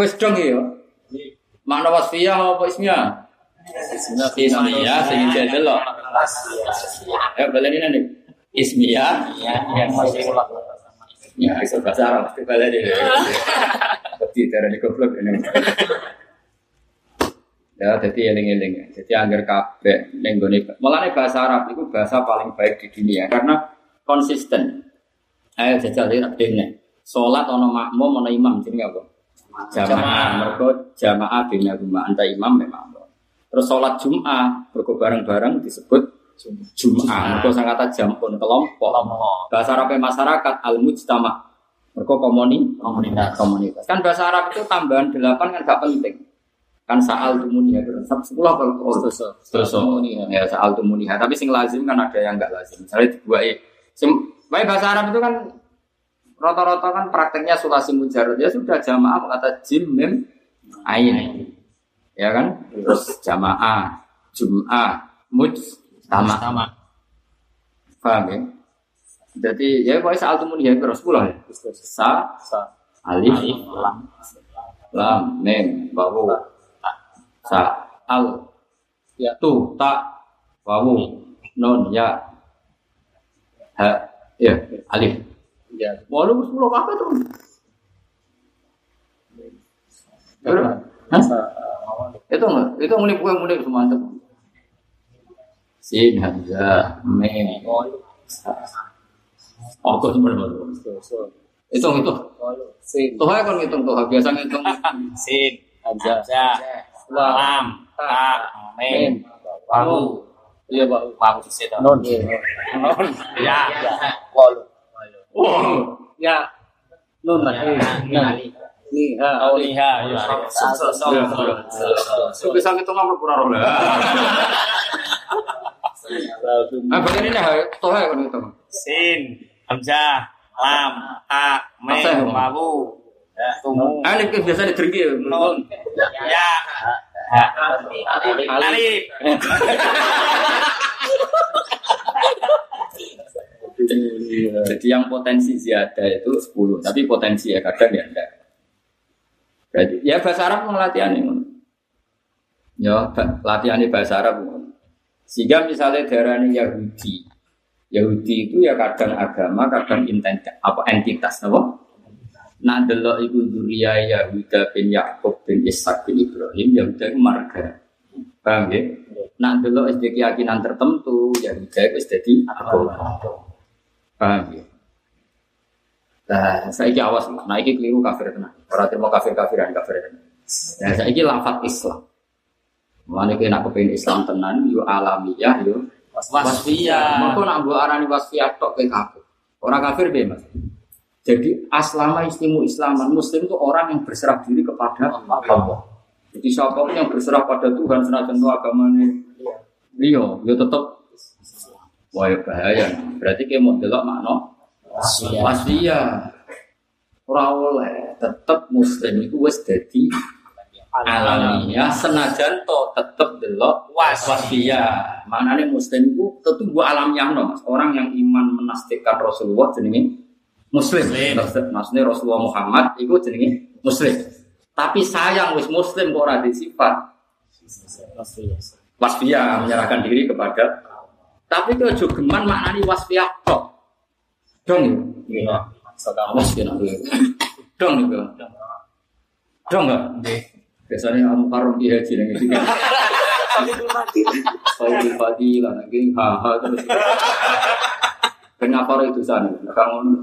Wes dong ya. Makna wasfiyah apa ismiyah? Ismiyah sing jadi lo. Ya balen ini nih. Ismiyah. Ya, masih. Ya, iso bahasa Arab pasti balen ini. Tapi darane goblok ini. Ya, jadi eling-eling. Jadi anggar kabeh ning gone mulane bahasa Arab itu bahasa paling baik di dunia karena konsisten. Ayo jajal iki dene. Salat ana makmum ana imam jenenge apa? Jamaah. Mergo jamaah bina rumah anta imam memang. Terus salat Jumat mergo bareng-bareng disebut Jumat. Mergo sangkata jampun kelompok. Bahasa Arab masyarakat al-mujtama. Mergo komuni Komunitas. komunitas. Kan bahasa Arab itu tambahan delapan kan gak penting. Kan saal tumuniha terus sepuluh kalau terus terus ya saal tumuniha. Tapi sing lazim kan ada yang enggak lazim. Misalnya dua sim baik bahasa Arab itu kan rata-rata kan prakteknya sulasi mujarad ya sudah jamaah kata jim mim ain ya kan? Terus jamaah jum'ah muj tama Sama. paham ya? Jadi ya pokoknya saal tumuniha itu sepuluh ya sa alif Alif, lam. lam mim wawu. Sa al. Ya. tu ta wawu. Nun ya. Ha ya alif. Ya. walu sepuluh apa tuh Hah? itu enggak itu mulai bukan mulai semantap sin hamzah mim sa oh kok sebenarnya hitung itu Sin. tuh kan ngitung tuh biasa ngitung *laughs* Sin. Hamzah. Lam. Ta. Mim. Wawu. iya pak Wawu di situ. Non. Nun. Ya. Walu. Wow. Ya. Nun lah. Nih, ha. Auliha. So, so, so. Itu bisa ngitung apa kurang lah. Ah, bagian ini ya kan ngitung. Sin. Hamzah. Lam. Ya, Mim. Bang? Wawu. Tumu. Ah, ini kan biasa ditergi. Nun. Ya. Alif. Jadi yang potensi ziyadah itu 10, tapi potensi ya kadang ya enggak. Jadi ya bahasa Arab latihan ini. Ya, latihan bahasa Arab. Sehingga misalnya daerah ini Yahudi, Yahudi itu ya kadang agama, kadang entitas, apa entitas, apa? Nah, delok iku Duriya Yahuda bin Yakub bin Ishak bin Ibrahim, Yahuda itu marga. Paham ya? Nah, delok SD keyakinan tertentu, Yahuda itu jadi agama. Paham ya? Nah, saya awas, nah ini keliru kafir tenan. Orang terima kafir kafiran kafir tenan. Nah, saya ini lafat Islam. Mana kena nak kepengen Islam tenan, yo alamiah, yo Wasfiyah. Maka nak buat arani wasfiyah tok ke kafir. Orang kafir deh mas. Jadi aslama istimu islaman muslim itu orang yang berserah diri kepada Allah. Jadi siapa pun yang berserah pada Tuhan senajan itu agamanya iya, ya tetap wah ya bahaya. Berarti kayak mau delok makna Wasfiyah. wasfiyah. Ora oleh tetap muslim itu wis dadi alamiah senajan to tetep delok Was. wasfiyah. Maknane muslim itu tentu gua alamiah no, Mas. Orang yang iman menastikan Rasulullah jenenge muslim. Muslim. Maksud- Maksudnya Rasulullah Muhammad itu jenenge muslim. Tapi sayang wis muslim kok ora di sifat Wasfiyah. wasfiyah menyerahkan diri kepada tapi ke geman maknani wasfiyah tok. Dong ya. Awas kena. Dong itu. Dong enggak? Biasanya kamu karung di haji yang itu. Saya di pagi lah, nanti haha terus. Kenapa itu sana? Kamu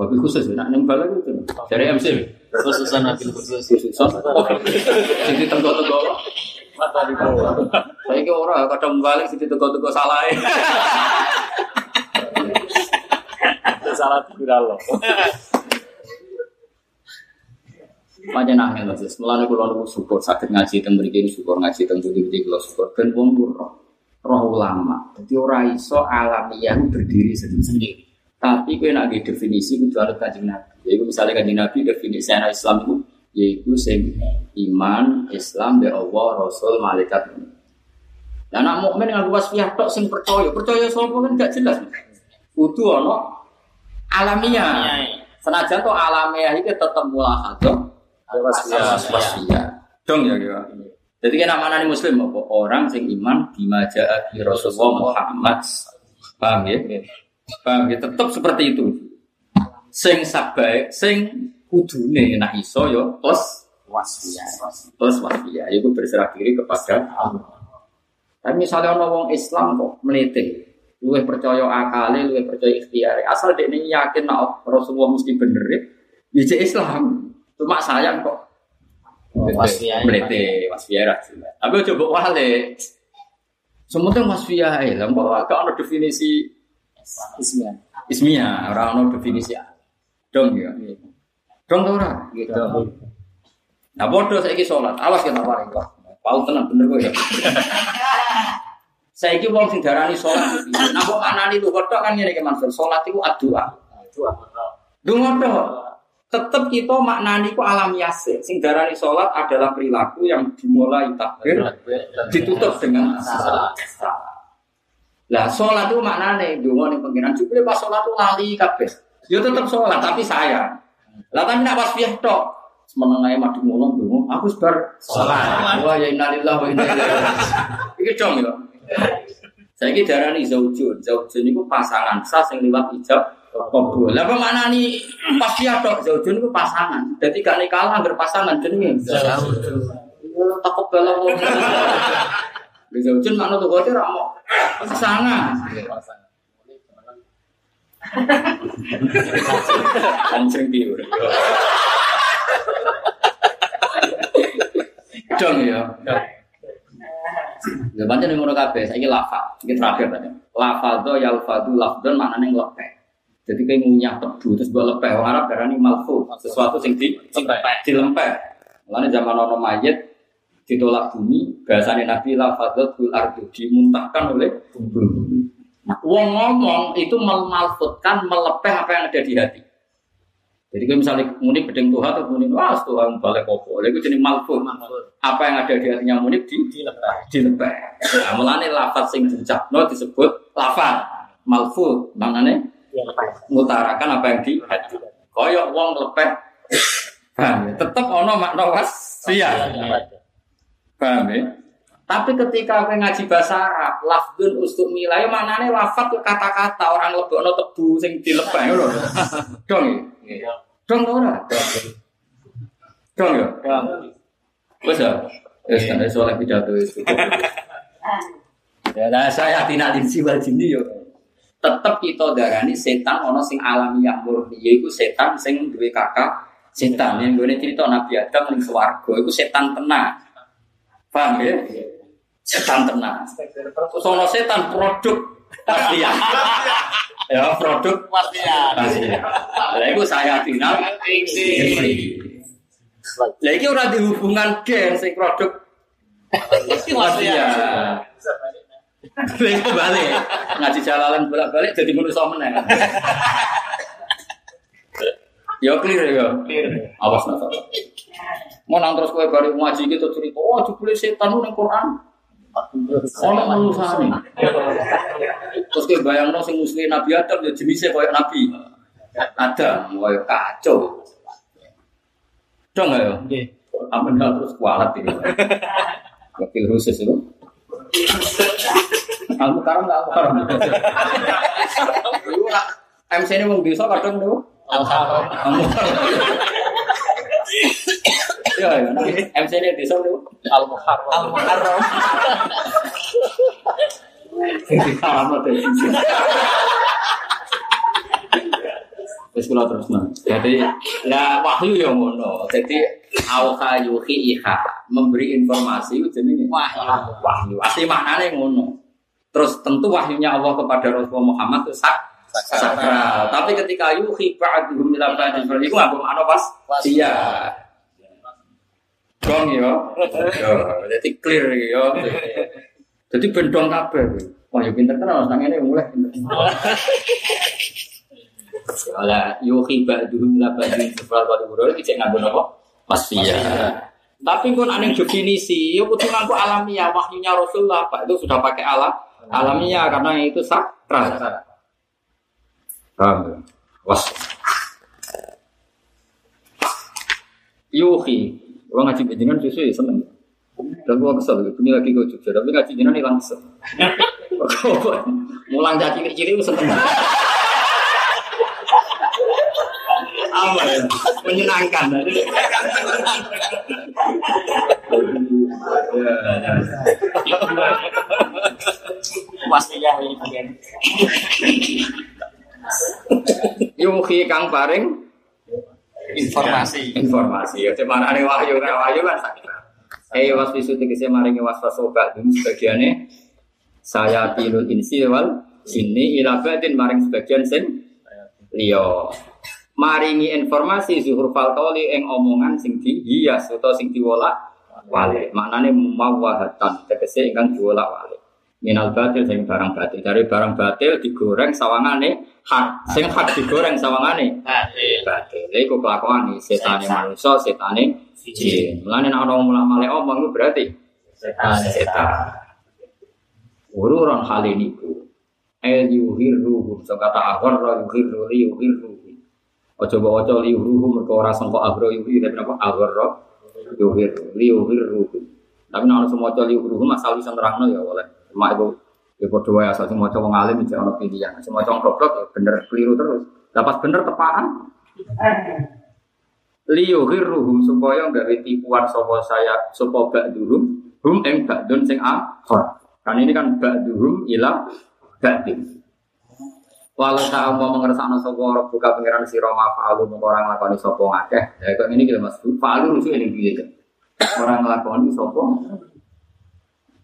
Wabil khusus ya, nak nembal lagi itu. Dari MC. Khususan nabil khusus. Khusus. Jadi tengok-tengok. Mata di bawah. Saya ke orang kadang balik sih tengok-tengok salah. Salah tidak loh. Macam nangis lah, sis. Mulanya kalau nunggu syukur sakit ngaji tentang beri syukur ngaji tentang budi budi kalau syukur dan wong roh roh ulama. Jadi orang iso alamiah berdiri sendiri. Tapi kau nak definisi itu ada kajian nabi. Jadi misalnya kajian nabi definisi anak Islam itu yaitu sing iman Islam be Allah Rasul malaikat. Dan anak mukmin dengan wasfiyah tok sing percaya, percaya sapa kan gak jelas. Kudu ono alamiah. Senajan to alamiah iki tetep mulahadah Wasfiyah. wasfiyah. Dong ya kira. Jadi kan namanya muslim apa? Orang sing iman bima ja'a bi Rasulullah Muhammad. Paham ya? Paham ya? Tetap seperti itu. Sing sabai, sing kudune nak iso yo plus Wasfiyah. plus wasfiyah. Itu berserah diri kepada Allah. Tapi misalnya orang Islam kok melete, luwih percaya akale, luwih percaya ikhtiar. Asal dia ini yakin nak Rasulullah mesti bener ya, ya Islam. Cuma sayang kok Wasfiyah. melete, wasfiyah ra jelas. Tapi coba wale. Semuanya wasfiyah ya, kok agak ada definisi Ismiyah. ismiyah, orang ada definisi dong ya. Dong tau ora? Gitu. Nah bodoh saya sholat, awas kita paling kok. Pau tenang bener kok ya. *laughs* Saya wong sing darani sholat. Nah kok anani lu kodok kan ngene ke Mansur, sholat itu adua. Itu? Dungo tok. Tetep kita maknani ku alamiah sih. Sing darani sholat adalah perilaku yang dimulai takbir ditutup dengan salat. Lah sholat itu maknane dungo ning pengiran jupule pas sholat itu lali kabeh. Ya tetep sholat tapi sayang. Lah kan nak pas piye tok. Semenengae madu mulung dungo aku sebar Sholat. Wah ya innalillah wa inna ilaihi raji'un. Iki dong ya. Saiki darani zaujun. Zaujun iku pasangan sah sing liwat ijab kabul. Lah apa maknani pas piye tok zaujun iku pasangan. Dadi gak nikah anggar pasangan jenenge. Zaujun. Takut. Di zaujun makna tuh kote ra mau pasangan. Anjing biru. Dong ya. Ya banyak yang ngono kabeh, saiki lafal. Iki terakhir tadi. Lafadho yalfadu lafdon maknane nglepeh. Jadi kayak ngunyah tebu terus buat lepeh. Orang Arab darani malfu, sesuatu sing di dilempeh. Mulane zaman ono mayit ditolak bumi, bahasanya Nabi lafadhot bil ardu dimuntahkan oleh bumi. Nah, wong ngomong itu memalfutkan, melepeh apa yang ada di hati. Jadi kalau misalnya munik bedeng Tuhan atau munik wah Tuhan balik kopo, itu jenis malfut. Apa yang ada di hatinya munik di Dilepas. dilepeh. Nah, mulane lafaz sing diucapno disebut lafaz malfut. Maknane Dilepas. ngutarakan apa yang di hati. Koyok wong lepeh. Paham ya? Tetep ono makna. Paham ya? Tapi ketika aku ngaji bahasa Arab, lafdun ustuk milai, maknanya lafad itu kata-kata orang lebokno tebu sing dilepeh lho. *laughs* Dong ya? Dong ta ora? Dong ya? Wes ya? Wes kan soal pidato *laughs* itu. Ya, nah saya tidak linsi wal jinni yo. tetep kita darani setan ono sing alamiah murni yaiku setan sing duwe kakak setan yang gue cerita Nabi Adam ning swarga iku setan tenang paham ya setan tenang. Terus ono setan produk pastian *laughs* ya produk Pastian. pastian lha iku saya final lha iki ora dihubungan gen sing produk pastian Lha iku balik. Ngaji jalalan bolak-balik jadi manusia meneh. Ya clear ya. Awas nata. Mau nang terus kowe bari ngaji gitu cerita, oh jebule setan ning Quran. Ono manusane. Terus kowe bayangno sing musuhe Nabi Adam ya jenisnya koyo Nabi. Adam koyo kacau. Dong ayo. Nggih. Apa ndak terus kualat ini. Wakil khusus itu. Aku karam nggak aku karam. MC ini mau bisa kadang tuh. Kamu Ya, ya. nah, MC ini bisa tuh. Al Muharram. Al Muharram. Sing karam tuh. Terus kalau terus nah. Jadi ya wahyu yang ngono. Jadi auha yuhi iha memberi informasi jenenge wahyu. Wahyu. Asli maknanya ngono. Terus tentu wahyunya Allah kepada Rasulullah Muhammad itu sak sakral. Tapi ketika yuhi ba'duhum ila ba'din itu nggak makna pas iya. Dong yo. *laughs* Yo, jadi clear yo. Jadi bendong kabeh. Wah, yo pinter tenan nang ngene mulai pinter. Wala yuhi ba'duhum ila ba'din wuro iki cek nganggo napa? Pastiya. Tapi kon aneh definisi, yo kudu nganggo alamiah wahyunya Rasulullah, Pak. Itu sudah pakai alam alamiah karena itu sakral. Paham? ya? Was. Yuhi, gua ngaji jenengan justru ya seneng. Dan gua kesel, ini lagi gua jujur, tapi ngaji jenengan hilang kesel. *laughs* Mulang jadi cilik itu seneng. Apa ya? Menyenangkan. *laughs* Pastinya ini bagian. *laughs* Yuhi kang paring Informasi. informasi. Ya cuma ada wahyu, nek wahyu kan sakit. Eh was visu tegese maringi waswas sobat dum sebagiane saya tilul insi wal sini ila badin maring sebagian sing liya. Maringi informasi zuhur fal qawli ing omongan sing dihias utawa sing diwolak walik. Maknane mawahatan tegese ingkang diwolak walik. Minal batil sing barang batil. Dari barang batil digoreng sawangane hak. Sing hak digoreng sawangane batil. Lha iku kelakuan setane manusia, setane jin. Mulane nek ana male omong berarti setan. Setan. Ururan hal ini ku. El yuhirruhum. So kata agharra yuhirru li yuhirruhum. Ojo bawa ojo li yuhirruhum. Mereka orang sangka agro yuhir. Tapi apa? Agharra yuhirru li yuhirruhum. Tapi nek semua ojo li yuhirruhum asal bisa nerangno ya boleh. Cuma itu ya padha wae asal semua wong alim iki ana pilihan. Semua wong goblok ya bener keliru terus. Dapat bener tepaan. liyuhirruhum supaya gawe tipuan sapa saya sapa ba'duhum hum ing ba'dun sing akhir. Kan ini kan ba'duhum ila ba'din. Walau tak mau mengersakno sapa buka pangeran sira ma fa'alu mung ora nglakoni sapa ngakeh. Ya kok ini kita Mas. Fa'alu ini piye kan. Ora nglakoni sapa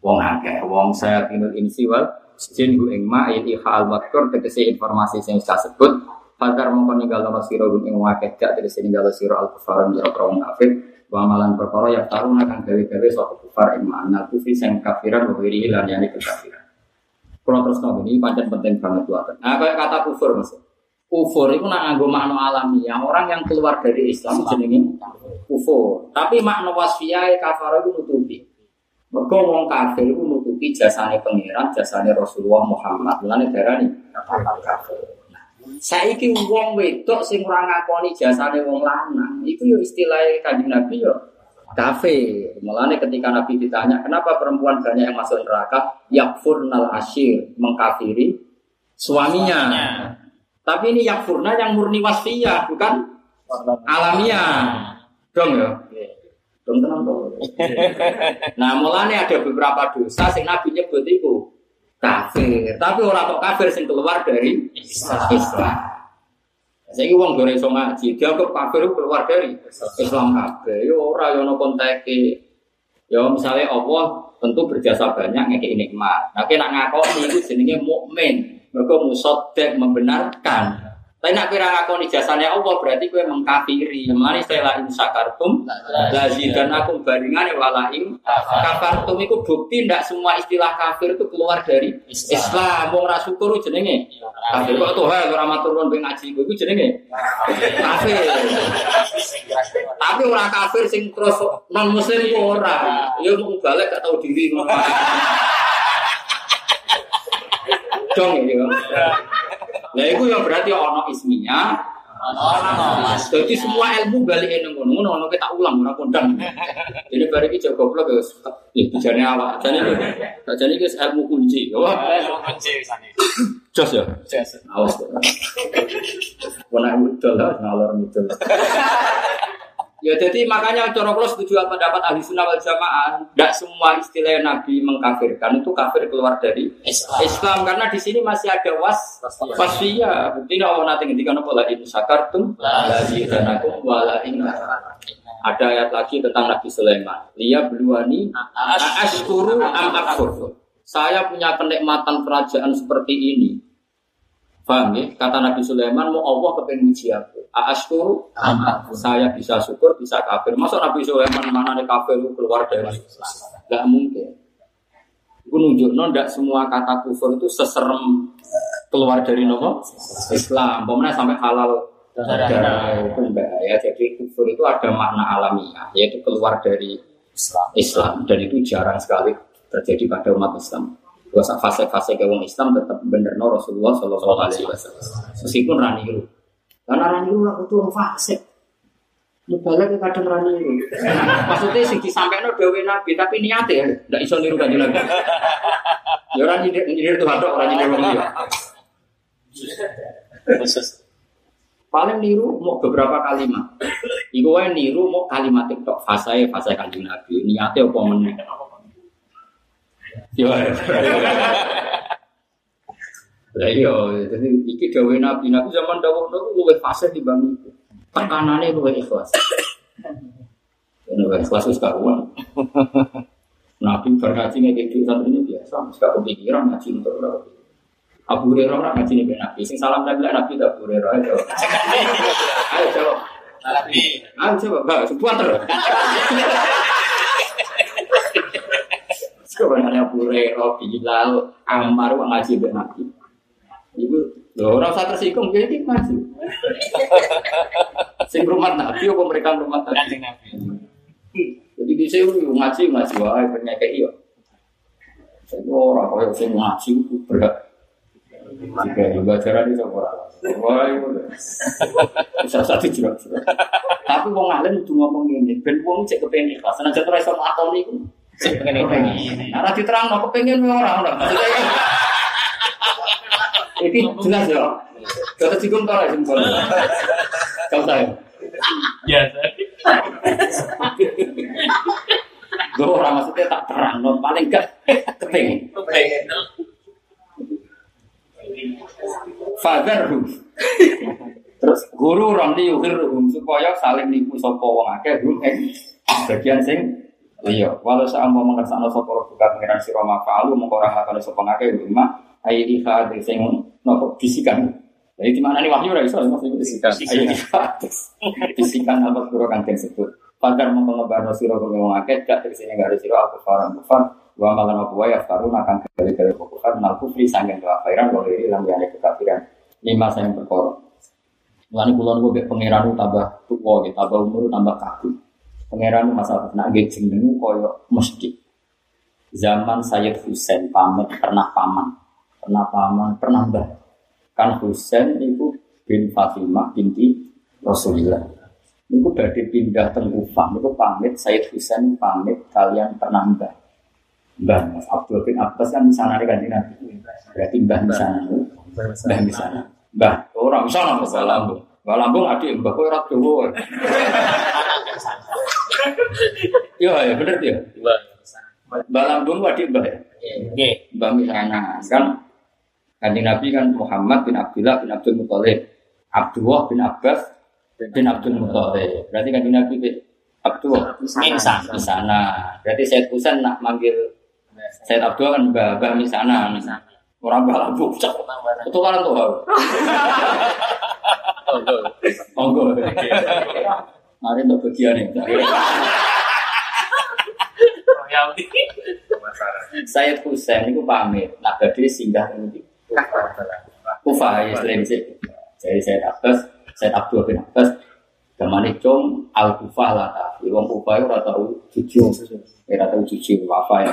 wong akeh, wong saya tinul insi wal jin hu ing ma'il ihal makur tegese informasi sing saya sebut Fakar mongko ninggal nopo siro gun ing jak dari sini ninggal siro al kufar yang wong kafir wa amalan perkara ya taruna kang gawe-gawe sapa kufar ing makna kufi sing kafiran wa wiri lan yani kekafiran. Kalau terus nopo ini pancen penting banget buat. Nah kayak kata kufur mas. Kufur itu nak nganggo makna alamiah orang yang keluar dari Islam jenenge kufur. Tapi makna wasfiyah kafar itu nutupi. Mergo wong kafir itu nutupi jasane pangeran, jasane Rasulullah Muhammad. Mulane darani kafir. Saiki wong wedok sing ora ngakoni jasane wong lanang, iku yo istilah Kanjeng Nabi yo kafir. Mulane ketika Nabi ditanya, "Kenapa perempuan banyak yang masuk neraka?" Yakfurnal asyir, mengkafiri suaminya. Tapi ini yakfurna yang murni wasfiyah, bukan alamiah. Dong ya. Dong tenang dong. *laughs* Nah, mulane ada beberapa dosa sing Nabi nyebut iku kafir. Tapi orang kok kafir sing keluar dari Islam. Saya uang goreng so ngaji, dianggap kafir itu keluar dari Islam kabeh. Yo ora yo no konteke. Ya misalnya Allah tentu berjasa banyak ngekei nikmat. Nah, kena ngakoni itu jenenge mukmin. Mereka musodek membenarkan. Tapi nak kira ngakoni jasanya Allah berarti gue mengkafiri. Mulane saya la in sakartum dan aku bandingan wala in kafartum itu bukti ndak semua istilah kafir itu keluar dari Islam. Wong ra syukur jenenge kafir. Kok tuh ora matur nuwun ben ngaji iku jenenge kafir. Tapi orang kafir sing terus non muslim ora. Ya mau balik gak tahu diri. *laughs* Dong ya. Nah itu yang berarti ono isminya. Jadi semua ilmu balik ini ngono ngono ono kita ulang ora kondang. Jadi bari iki jago goblok ya. Ya bijane awak. Jane jane iki ilmu kunci. Wah, kunci wisane. jos ya. Jos. Awas. Wona udol lah ngalor ngidul. *laughs* Ya jadi makanya cara kalau setuju pendapat ahli sunnah wal jamaah, tidak semua istilah Nabi mengkafirkan itu kafir keluar dari Islam. Islam karena di sini masih ada was wasfiyah. Bukti Allah nanti ketika nopo lagi dan aku wala Ada ayat lagi tentang Nabi Sulaiman. Lia beluani ashkuru am akfur. Saya punya kenikmatan kerajaan seperti ini. Paham ya? Kata Nabi Sulaiman, mau Allah kepengen uji aku. Ashkuru am akfur. Saya bisa syukur, bisa kafir. Masa Nabi Sulaiman mana nih kafir keluar dari Islam? Gak mungkin. Itu nunjuk non, tidak semua kata kufur itu seserem keluar dari nopo Islam. Pemenang sampai halal darah itu bahaya. Jadi kufur itu ada makna alamiah, yaitu keluar dari Islam. Islam dan itu jarang sekali terjadi pada umat Islam. Bahwa fase-fase ke wong Islam tetap bener no Rasulullah Shallallahu Alaihi Wasallam. Meskipun raniru, karena raniru aku tuh fase. Mubalak ke kadang raniru. Maksudnya sing disampaikan dewe Nabi, tapi niatnya tidak iso niru kanjeng Nabi. Ya orang nyindir nyindir Tuhan dok, orang nyindir wong dia. Khusus. Paling niru mau beberapa kalimat. Iku wae niru mau kalimat tok fase fase kanjeng Nabi. Niatnya apa meneh? Yo. Lah iya, jadi iki dawuh Nabi, Nabi zaman dawuh niku luwih fasih dibanding itu. Tekanane luwih ikhlas. Ini luwih ikhlas wis karuan. Nabi berkaji ngeke itu ini biasa, wis gak kepikiran ngaji untuk ora. Abu Hurairah ora ngaji nih Nabi, sing salam Nabi lah Nabi tak Abu Hurairah ayo. Ayo jawab. Nabi. Ayo coba, Mbak, sebuah terus. Sebenarnya Abu Hurairah, Bilal, Ammar, wong ngaji mbek Nabi. Ibu, lho ora usah tersinggung, jadi iki ngaji. *laughs* Sing rumah Nabi apa mereka rumah Nabi? Jadi di sini ngaji ngaji wae penyakit iya. Saya ora kaya sing ngaji berat. Jika juga cara di ora. Wah itu. Bisa satu juga. Tapi wong alim itu ngomong ini, ben wong cek kepengen ikhlas. Nah jatuh iku. Cek pengen ini. Nah, diterang no kepengen ora ora. Maksudnya ini jelas ya. Kata cikum tau lah jempol. Kau tahu. Ya. Gue orang maksudnya tak terang, no. paling gak kepengen. Pengen. Fatherhum. Terus guru ramli yuhirhum supaya saling nipu sapa wong akeh hum ing bagian sing liya. Walau sa mau mengersakno sapa buka pengiran sira mafa'alu mengko ora nglakoni sapa akeh rumah ayi ikhad sing nopo bisikan. Jadi di mana nih wahyu ora iso maksudnya bisikan. Ayo ikhad. Bisikan apa kuro kang disebut. Padar mau ngebarno sira kok wong akeh gak tersine gak ada sira aku faran kufar wa malan apa wae aftaru akan kali-kali kufar nal kufri sanggen kafiran wa iri lan kekafiran. Lima sayang perkara. Mulane kula niku mek pangeran tambah tuwa gitu, tambah umur tambah kaku. Pangeran masalah nak nggih jenengu kaya mesti. Zaman Sayyid Husain pamit pernah paman, pernah paman, pernah mbah. Kan Husain itu bin Fatimah binti Rasulullah. Niku badhe pindah teng Kufah, pamit Sayyid Husain pamit kalian pernah mbah. Mbah Mas Abdul bin Abbas kan di sana kan Nabi. Berarti mbah di sana. Mbah di sana. Mbah, orang bisa nang Mbah Lambung. Adik Mbah kowe ora. *laughs* Iya, ya bener ya. Mbah Lambung adik Mbah ya. Oke. Mbah Misana kan Kanjeng Nabi kan Muhammad bin Abdullah bin Abdul Muthalib, Abdullah bin Abbas bin Abdul Muthalib. Berarti Kanjeng Nabi bin Abdullah Mingsan. di sana. Berarti Said Husain nak manggil Said Abdullah kan Mbah Mbah Misana. Orang Mbah Labu. Cek. Itu kan tuh. *laughs* Monggo. Mari untuk bagian. Royalti. Said Husain itu pamit. Nak badhe singgah ini. Kufah ya selain itu. Jadi Said Abbas, Said Abdul bin Abbas, Gamane cung al kufah lah tapi wong kufah itu ora tau jujur, ora tau jujur wafa ya.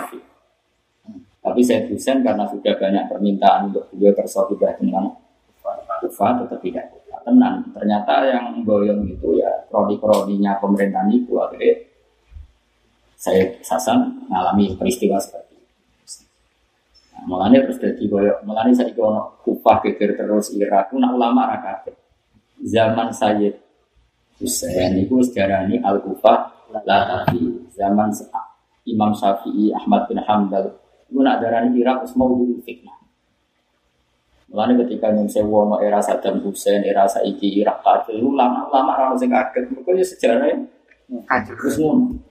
Tapi Said Husain karena sudah banyak permintaan untuk beliau bersahabat dengan kufah tetap tidak tenang. Ternyata yang boyong itu ya kroni-kroninya pemerintahan itu akhirnya saya Sasan mengalami peristiwa seperti itu. Nah, mulanya terus jadi boyong, mulanya saya ono kufah geger terus Irak, itu nak ulama rakyat. Zaman Sayyid Husain itu sejarah ini al kufah la tapi zaman Imam Syafi'i Ahmad bin Hambal itu nak darani Irak mau dulu fitnah. Mulane ketika yang sewa no era Saddam Hussein, era saiki Irak itu lama-lama orang sing kaget. Mereka ya sejarahnya terus ngono.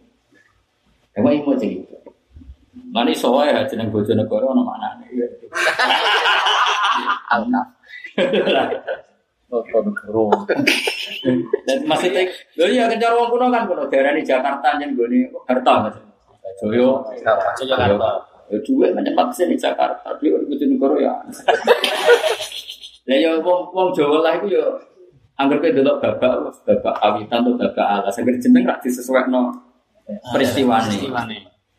Emang ini mau cerita. Mani soalnya ya jeneng Bojonegoro ono maknane. *laughs* Alkaf. Dan maksudnya, lho iya kencar wong kuno kan kuno daerah Jakarta jen gone harta Mas. Joyo, Jakarta. Ya duwe menyepat sini Jakarta, dia di Bojonegoro ya. *laughs* Lah ya wong wong Jawa lah iku ya angger kowe delok babak babak awitan atau babak alas, angger jeneng rak disesuaikno peristiwane.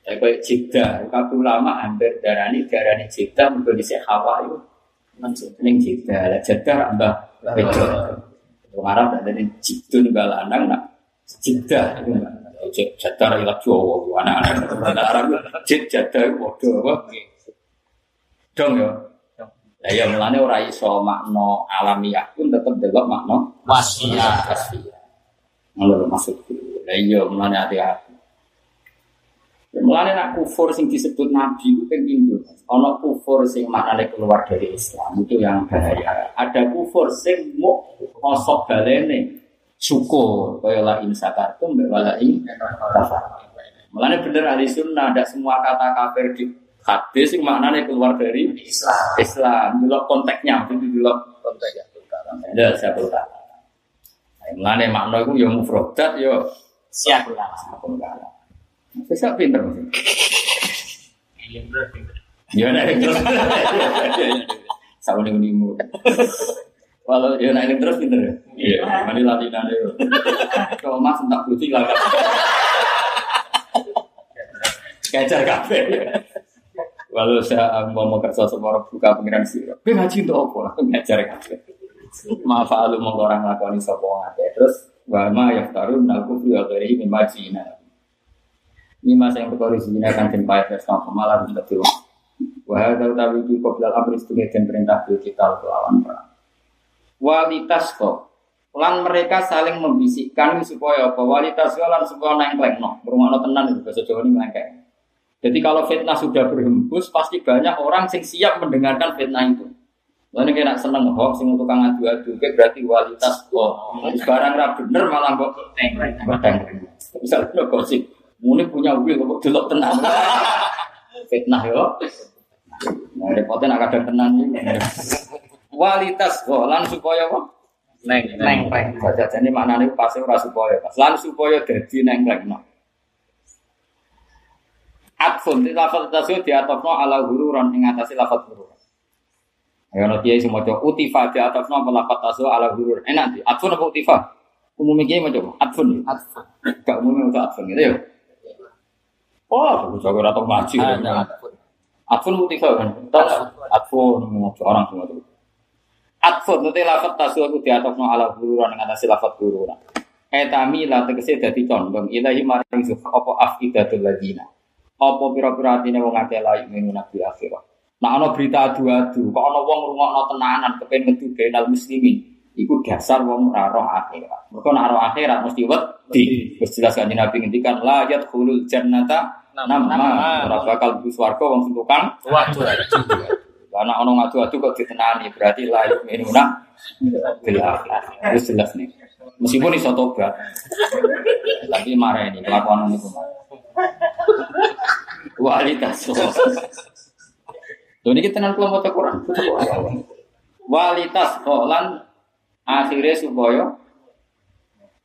Ya kayak Jeddah, kabeh ulama hampir darani darani Jeddah mergo dhisik hawa itu ning Jeddah. Lah Jeddah rak mbah beda. Wong Arab ada ning Jidun mbah lanang nak itu mbah. Jeddah ra ilat Jawa anak-anak Arab Jeddah itu padha apa? Dong ya. Lah ya mulane ora iso makna alamiah pun tetep delok makna Wasiat. kasfiah. Ngono lho maksudku. Lah iya mulane hati-hati. Mulane nak kufur sing disebut nabi itu pindho. Ana kufur sing maknane keluar dari Islam itu yang bahaya. Ada kufur sing mau kosok balene syukur kaya la in sakartum wa la in. Mulane bener ahli sunnah ada semua kata kafir di hadis sing maknane keluar dari Islam. Islam. Delok konteksnya itu delok konteksnya. Ada siapa tahu. Mulane makna iku ya mufradat ya Siap ulang. apa enggak. Bisa pinter mesti. Iya bener. Ya nek. Sama ning unimu. Kalau ya nek terus pinter ya. Iya, mari latinane yo. Kalau Mas entak putih lah. Kejar kafe. Walau saya mau mau kerja semua orang buka pengiran sih. Gue ngaji untuk apa? Ngajar kafe. Maaf alu mau orang lakoni sopo ngake. Terus wa ma yaftarun aku fi ghairihi min majina. Ini masa yang berkori zina kan den payah sama malah bisa tiru. Wahai tahu tahu itu kau bilang amri setengah dan perintah kita lawan perang. Walitas kok. Lan mereka saling membisikkan supaya apa? Walitas lan supaya nengkleng no. Berumah tenan itu bahasa Jawa ini nengkleng. Jadi kalau fitnah sudah berhembus, pasti banyak orang yang siap mendengarkan fitnah itu. Lalu kena seneng hoax, sing tukang adu-adu, kayak berarti kualitas kok. Sekarang ra bener malah kok nengkleng. Misalnya gosip, muni punya will kok delok tenang. *laughs* Fitnah yo. Nah, repotnya nak kadang tenang ini. Kualitas kok, lan supaya kok Neng, Nengkleng. Baca jadi maknanya pasti ora supaya, pas lan supaya dadi nengkleng no. Atfun di lafal tasawuf di atofno ala hururan ing atasi lafal hurur. Ayo no kiai semua coba utifa di atofno apa lafal tasawuf ala hurur. Enak di atfun apa utifa? Umumnya kiai mau coba atfun. ya? Gak umumnya untuk atfun gitu ya. Oh, aku jago atau ngaji. Ada Atfun utifa kan? Atfun orang semua tuh. Atfun nanti lafal tasawuf itu di atofno ala hururan ing atasi lafal hururan. Etami la tegese dadi condong ilahi maring zuh apa afidatul ladina. Apa pira-pira atine wong akeh la yu'minu nabi akhirah. Nah ana berita adu-adu, kok ana wong ngrungokno tenanan kepen metu benal muslimin. Iku dasar wong ora akhirat. Nek roh akhirat mesti wedi. Wis jelas kanjeng Nabi ngendikan la yadkhulul jannata nama ora bakal mlebu swarga wong sing tukang. Anak ono ngadu-adu kok ditenani berarti layu minuna bila itu jelas nih. Meskipun iso tobat, tapi marah ini kelakuan ini. Walitas. Lho niki tenan kula maca Quran. Walitas lan akhirnya supaya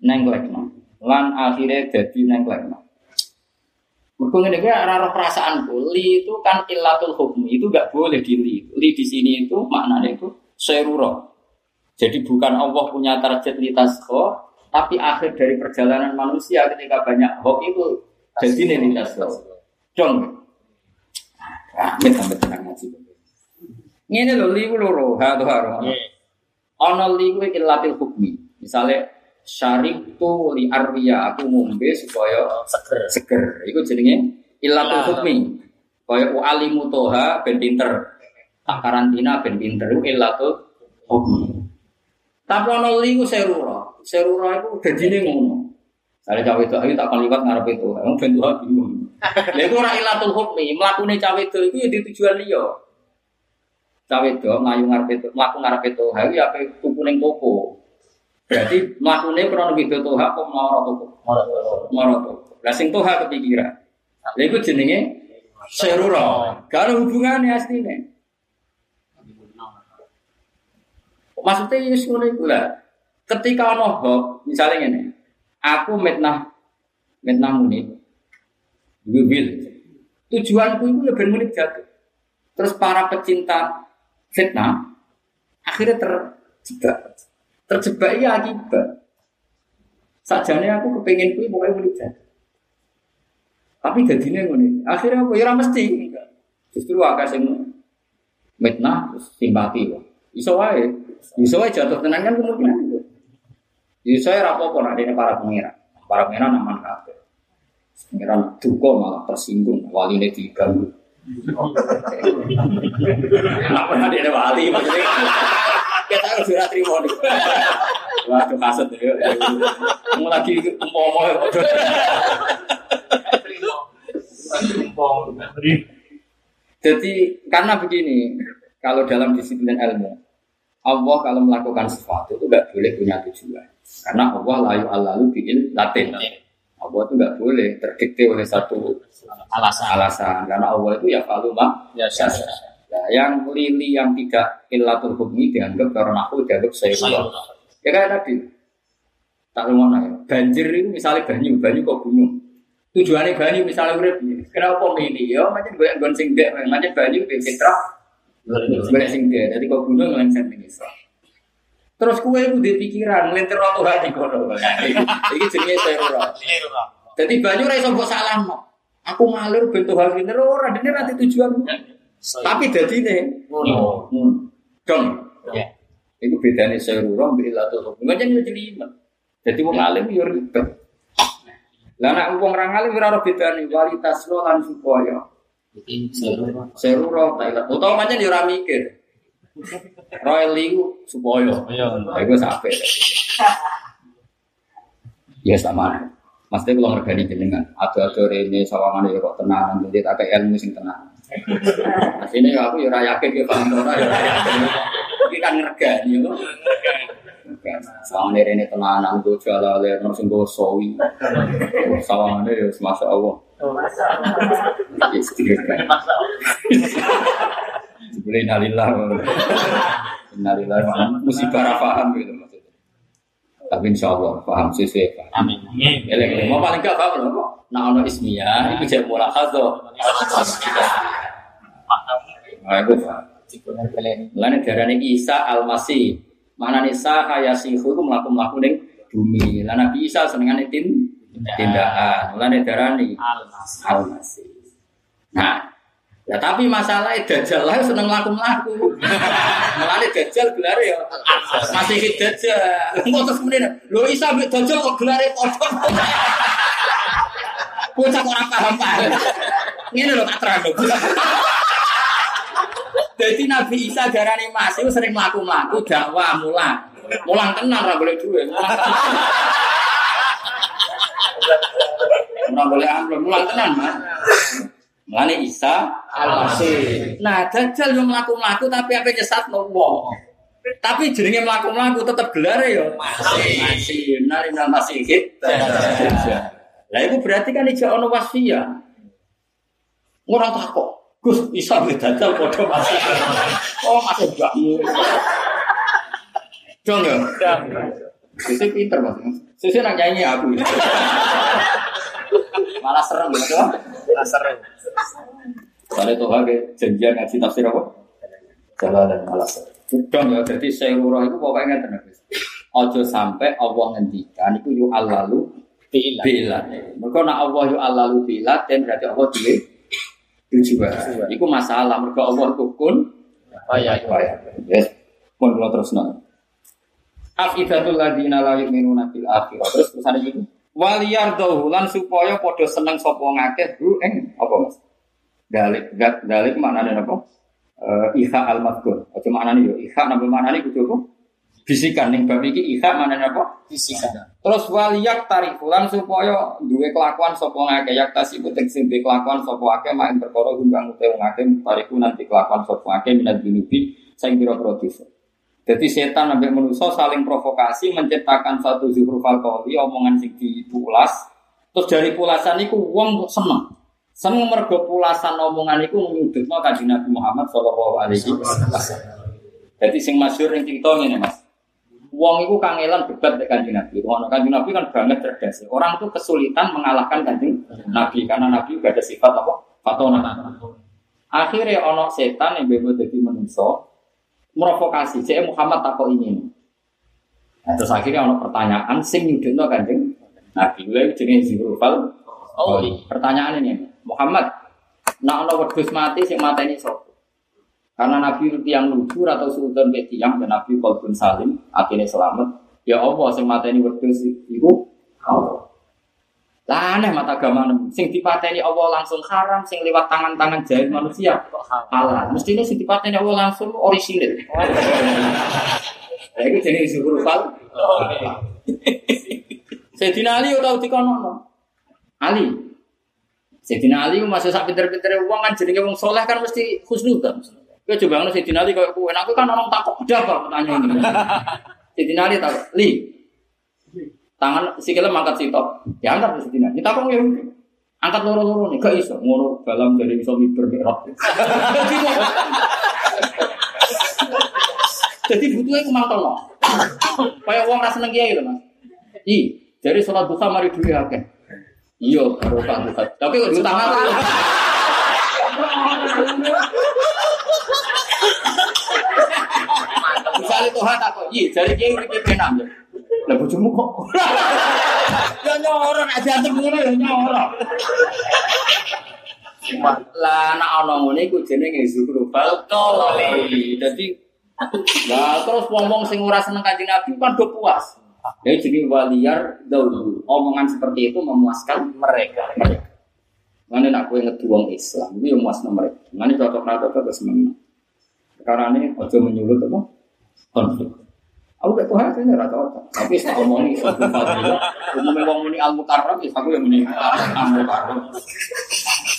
nengklekno. Lan akhirnya jadi nengklekno. Mergo ngene kuwi ora ora perasaanku. Li itu kan illatul hukmi, itu enggak boleh di li. Li di sini itu maknanya itu serura. Jadi bukan Allah punya target li tasqa, tapi akhir dari perjalanan manusia ketika banyak hoax itu jadi nih li tasqa. Dong. Amit sampai tenang ngaji. Ngene lho li loro, ha to haro. Ana li kuwi illatil hukmi. Misale syarik tu li arwiya aku ngombe supaya Seger. seger. Iku jenenge ilatul hukmi. Kaya u alimu toha ben pinter. Tak karantina ben pinter iku ilatul hukmi. Tapi ana liku serura. Serura iku dadine ngono. Sare cawe itu ayo tak kon liwat ngarepe itu. Wong ben tuha bingung. *laughs* Lha iku ora ilatul hukmi, mlakune cawe itu iku ya di tujuan liya. Cawe itu ngayu ngarepe itu, mlaku ngarepe itu, ha iki ape tuku ning toko. Berarti mlakune krono video toha apa mau toko? Moroto. Lah sing toha kepikiran. Lah iku jenenge serura. Gak ada hubungannya asline. Maksudnya ini iku lah. Ketika ono hoax, misalnya ngene. Aku mitnah mitnah muni. Wil. Tujuanku itu ya ben muni jatuh. Terus para pecinta fitnah akhirnya terjebak. Terjebak ya akibat. Sajane aku kepengen kuwi muni jatuh. Tapi jadinya ngono. Akhirnya aku ya mesti. Justru akeh sing mitnah terus simpati kok. Iso wae. Iso wae jatuh tenan kan kemungkinan itu. Iso wae ra apa-apa nek dene para pengira. Para pengira aman kabeh. Pengiran duka malah tersinggung waline diganggu. *laughs* Apa nek dene wali maksudnya. Kita harus sudah terima nih. Waduh kaset ya. Mau lagi umpama ya. Jadi karena begini, kalau dalam disiplin ilmu, Allah kalau melakukan sesuatu itu nggak boleh punya tujuan. Karena Allah layu alalu bikin latin. Allah itu nggak boleh terdikte oleh satu Alasan. alasan. Karena Allah itu ya kalau mah Ya, ya Nah, yang lili yang tidak illatul hukmi dianggap karena aku dianggap saya Ya kayak tadi. Tak rumah ya. Banjir itu misalnya banyu, banyu kok gunung. Tujuannya banyu misalnya urip. Kenapa milih? Ya macam gue gon sing dek, macam banyu di citra. Gue sing dek. Jadi kok gunung ngelenceng ning. Terus kue itu di pikiran ngelintir waktu hati kono. Iki jenenge serura. Jadi banyu ra iso mbok salahno. Aku ngalir bentuk hal ini ora dene ra tujuan. Tapi dadine Ngono. Hmm. Dong. Ya. Itu bedanya serura mbek ilatul hukum. Kan jadi jelimet. Jadi wong alim yo ribet. Lah nek wong ra alim ora ora bedane kualitas lo lan supaya Iki seru. serura ta ilat. Utawa pancen yo ora mikir. Royal Liu supaya. Ya iku sampe. Ya sama. Maksudnya kalau ngergani jenengan, ada-ada rene sawangan ya kok tenang, jadi tak kayak ilmu sing tenang. Ya aku ya yakin ya paham ora ya yakin. Iki kan ngergani yo. Sawangan rene tenanan go jalale nang sing go sawi. Sawangan ya masya Allah. Kan. Boleh nalillah. Nalillah musibah paham gitu maksudnya. Tapi insya Allah paham sesuai paham. Amin. Eleng, mau paling gak paham loh. Nah, ono ismiyah, itu jadi mula khado. Nah, itu paham. Mulanya darahnya Isa al-Masih. Mana nih sah yasihu itu melaku-melaku ning bumi. Lah Nabi Isa senengan tin tindakan. Mulanya darahnya Almas. al-Masih. Nah, ya tapi masalah dajjal lah seneng melaku-melaku. *laughs* Mulanya dajjal gelar ya masih dajjal. Kok terus kemudian lo Isa ambek dajjal kok gelar padha. *laughs* Bocah kok ora paham paham. Ngene lho tak terang. Jadi Nabi Isa darani Mas itu sering mlaku-mlaku dakwah mulang. Mulang tenan ora boleh duwe. Tenan. ora boleh amplop, mulang tenan, Mas. Mulane Isa Al-Masih. Nah, dajjal yo mlaku-mlaku tapi apa nyesatno wong. Tapi jenenge mlaku-mlaku tetep gelar ya Masih. masih nang masih hit. Lah itu berarti kan ijak ono wasfiyah. Ora takok. Gus Isa mbek dajjal padha masih. Oh, masih mbakmu. Dong ya. Sisi pinter mas. Sisi nak nyanyi aku. Malah serem gitu. seru. Soalnya tuh hake janjian ngaji tafsir apa? Jalan dan malah serem. Dong ya. Jadi seluruh itu pokoknya tenang. Ojo sampai Allah ngendikan itu yu alalu Bila. bilat. Mereka nak Allah yu alalu bilat dan berarti Allah dia tujuan. Itu masalah. Mereka Allah tukun. Iya. ya. Yes. Pun kalau terus nol. Afidatul ladina la yu'minuna bil akhirah. Terus terusannya gitu. Waliyardahu lan supaya padha seneng sapa ngakeh hu ing apa Mas? Dalik dalik maknane apa? Eh iha al madkur. Aja maknane yo iha napa maknane kudu apa? Bisikan ning bab iki iha maknane apa? Fisika. Terus waliyak tarik lan supaya duwe kelakuan sapa ngakeh yak tasi putek sing duwe kelakuan sapa akeh mak ing perkara gumbang ute wong akeh tariku nanti kelakuan sapa akeh minat dunubi sing pira-pira dosa. Jadi setan sampai manusia saling provokasi menciptakan satu zuhruf alkoholi omongan sing dipulas. Terus dari pulasan itu wong seneng. Seneng mergo pulasan omongan itu menyudutno kanjeng Nabi Muhammad sallallahu alaihi wasallam. Jadi sing masyhur ning cerita ngene Mas. Wong itu kangelan debat dengan kanjeng Nabi. Wong kanjeng Nabi kan banget cerdas. Orang itu kesulitan mengalahkan kanjeng Nabi karena Nabi juga ada sifat apa? Fatona. Akhirnya ono setan yang bebo jadi manusia merovokasi. Jadi Muhammad takut ini. Nah, terus akhirnya ono pertanyaan sing nyudutno kanjeng Nabi. Lha jenenge Zirufal. Oh, Pertanyaan ini, Muhammad, nak ono wedhus mati sing mateni sapa? Karena Nabi itu yang luhur atau sultan ke tiang dan Nabi kolbun salim, akhirnya selamat. Ya Allah, sing mateni wedhus itu Allah. Lah aneh mata agama. Sing dipateni Allah langsung haram, sing lewat tangan-tangan jahil manusia halal. Mestinya sing dipateni Allah langsung orisinil. Nah, itu jenis zuhur fal. *laughs* Sayyidina Ali tau dikono Ali. Sayyidina Ali masih sak pinter-pintere wong kan jenenge wong soleh kan mesti khusnudan. Kowe coba ngono Sayyidina Ali koyo kowe. Aku kan orang ada apa pertanyaan ini. Sayyidina Ali takut, "Li, tangan sikile mangkat sitok. Ya angkat Sayyidina. Ali. Kita kok ya angkat loro-loro nih, gak iso ngono dalam dari iso miber mikrot. Jadi butuhnya aku mantau no. Kayak uang rasa kiai lho mas. I, jadi sholat duha mari dulu akeh. Iya, baru pak. Tapi kok tangan aku. Misalnya tuh tak kok, iya, jadi kiai ini penam ya. Lah bojomu kok. *laughs* Ya nyoro nek diantem ya nyoro. Lah anak ana ngene iku jenenge zuhrufal qawli. Dadi lah terus wong-wong sing ora seneng Kanjeng Nabi kan do puas. Ya jadi waliyar daulu. Omongan seperti itu memuaskan Mereka. Mana nak kue ngedu wong Islam, itu yang muas nomor itu. Mana cocok nada cocok semuanya. Sekarang ini ojo menyulut apa? Konflik. Aku gak tuh hati nggak cocok. Tapi saya omongin satu fadilah. Umumnya wong muni al mukarram, ya aku yang muni al mukarram.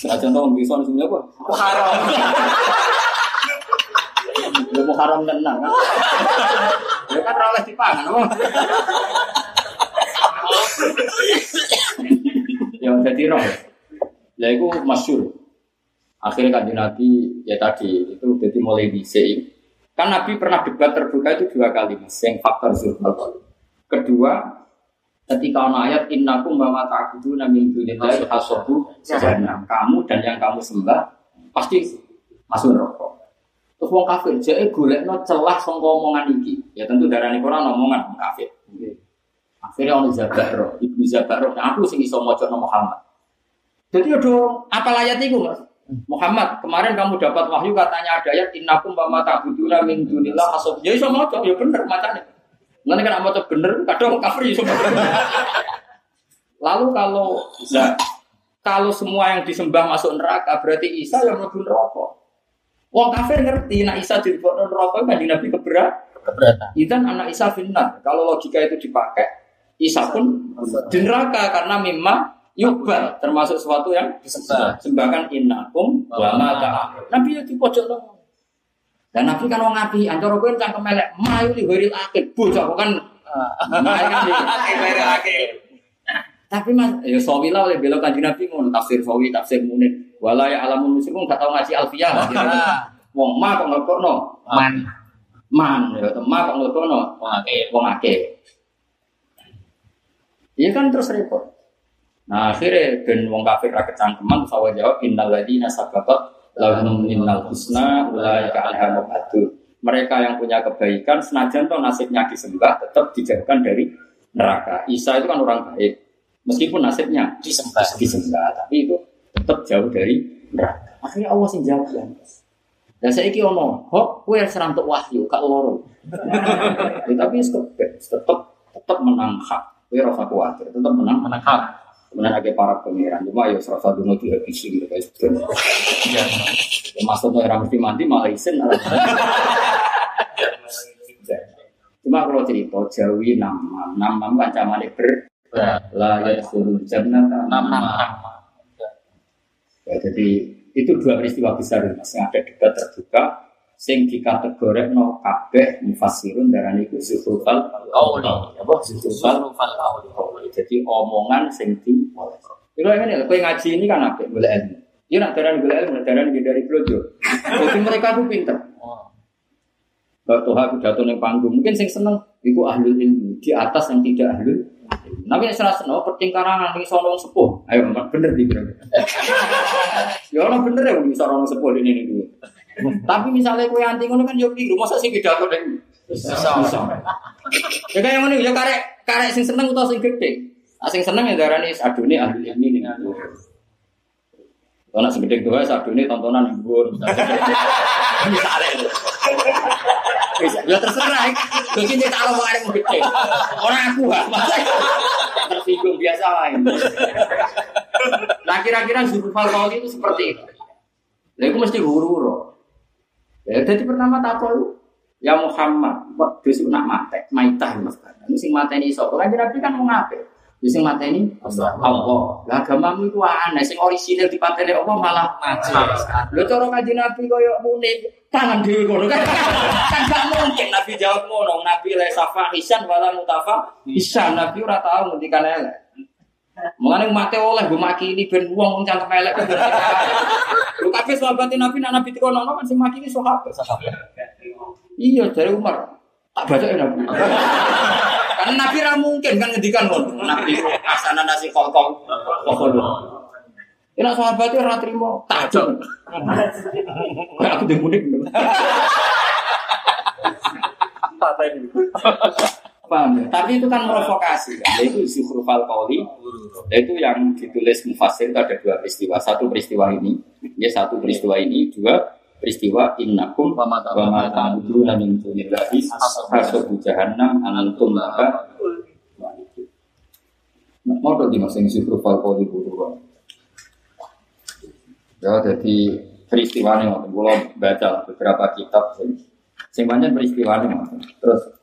Nah contoh wong bisa sebenarnya apa? Muharram. Ya muharram tenang kan? Ya kan oleh dipangan, apa? Ya jadi roh. Ya itu masyur. Akhirnya kan Nabi ya tadi itu jadi mulai dicek. Kan Nabi pernah debat terbuka itu dua kali mas, yang faktor zulfal. Kedua, ketika ono ayat innakum wa ta'budu min dunillahi hasabu jahannam. Kamu dan yang kamu sembah pasti masuk neraka. Terus wong kafir jeke golekno celah sangka omongan iki. Ya tentu darani Quran omongan wong kafir. Akhirnya ono Zabaro, Ibnu Zabaro, nah, aku sing iso maca Muhammad. Jadi ada apa ayat itu mas? Muhammad, kemarin kamu dapat wahyu katanya ada ayat innakum wa ma ta'buduna min dunillah hasab. Ya iso maca, ya bener macane. Nanti kan maca bener, kadang kafir iso maca. *laughs* Lalu kalau nah, kalau semua yang disembah masuk neraka, berarti Isa yang mlebu neraka. Wong kafir ngerti, nak Isa di neraka kan Nabi keberat. Keberatan. Idan anak Isa finnar. Kalau logika itu dipakai, Isa pun di neraka karena memang Yubal termasuk sesuatu yang Disembah. Sembahkan innakum wa ma. Nabi ya di pojok no. Dan Nabi kan wong api, antara kowe cangkem elek, mayu li ghairil akid. Bocah kan mayu kan *laughs* Tapi mas, ya sawi lah oleh belok kanjeng Nabi ngono tafsir sawi, tafsir munir. Wala ya alamun muslimun gak tau ngaji alfiyah. *laughs* Wong ma kok ngelokno, Man. man ya ma kok ngelokno, Oke. wong akeh. Iya kan terus repot. Nah akhirnya ben wong kafir ra kecangkeman sawa jawab innal ladzina sabaqat lahum innal husna ulaika anha mubadun. Mereka yang punya kebaikan senajan toh nasibnya disembah tetap dijauhkan dari neraka. Isa itu kan orang baik. Meskipun nasibnya Disembah. disembah tapi itu tetap jauh dari neraka. Akhirnya Allah sing jawab ya. Dan saya iki ono, hok kue serang untuk wahyu, kak loro. *laughs* Ya, tapi tetap tetap menang hak. Kue rasa khawatir, tetap menang Menang hak. Kemudian ada para pangeran, cuma ya serasa dulu dihabisi gitu guys. Ya, maksudnya orang mesti mandi malah isin. Cuma kalau cerita Jawi nama, nama kan camane ber la ya suruh jannah Nama. nama. Ya, jadi itu dua peristiwa besar mas yang ada debat terbuka sing dikategorek no kabeh mufassirun darani iku zuhrufal Qauli. apa zuhrufal qauli. Jadi omongan sing di itu ini kowe ngaji ini kan apa boleh ilmu ya nak darani boleh ilmu nak darani dari blojo jadi mereka tuh pinter Oh. Kalau Tuhan pidato ning panggung mungkin sing seneng iku ahlul ilmu di atas yang tidak ilmu. Tapi yang serasa no penting karangan ning sono wong sepuh. Ayo bener di bener. *laughs* ya ono bener ya sono wong sepuh ini ini dulu. Tapi misalnya kowe anti ngono kan yo keliru, masa sih pidato ning Bisa. Ya kayak ngono ya karek karek sing seneng utawa sing gede. Ah sing seneng ya darani adune ahlul ilmi ning dhuwur. Kalau nak segede doa, sadune tontonan yang dhuwur. Misalnya itu. Bisa, ya terserah. Mungkin dia taruh mau ada gede. Orang aku masa tersinggung biasa lain. Nah kira-kira Zulfal Qauli itu seperti itu. Nah itu mesti huru-huru. Ya, jadi pertama takut ya Muhammad, kok dosa nak mate, maitah mas. Ini sing mate ini sapa? Kan Nabi kan mau ngape? Ya sing mate ini Allah. Lah agamamu itu aneh, sing orisinil di patene Allah malah Ngaji. Lho cara kanjeng Nabi koyo muni tangan dhewe ngono kan. *laughs* kan gak mungkin Nabi jawab ngono, Nabi la safa hisan wala mutafa hisan. Nabi ora tau ngendikan elek. Mulane mate oleh gue makili ben wong wong cangkem elek. *laughs* Lu kabeh sahabat Nabi nak Nabi dikono kan sing makili sahabat. Iya dari Umar. Tak baca ya Nabi. Karena Nabi ra mungkin kan ngendikan ngono. Nabi asana nasi kokong. Kokong. Ini sahabatnya ora trimo tajam. Kayak aku demudik. Paham ya? Tapi itu kan provokasi kan. Itu Zuhrufal Qauli. Itu yang ditulis Mufassir itu ada dua peristiwa. Satu peristiwa ini, ya satu peristiwa ini, dua peristiwa innakum Wa ma ta'buduna min dunillahi hasabu jahannam anantum laha Mau tuh dimaksud Zuhrufal Qauli buru Ya, jadi peristiwa ini waktu gue baca beberapa kitab sing banyak peristiwa ini terus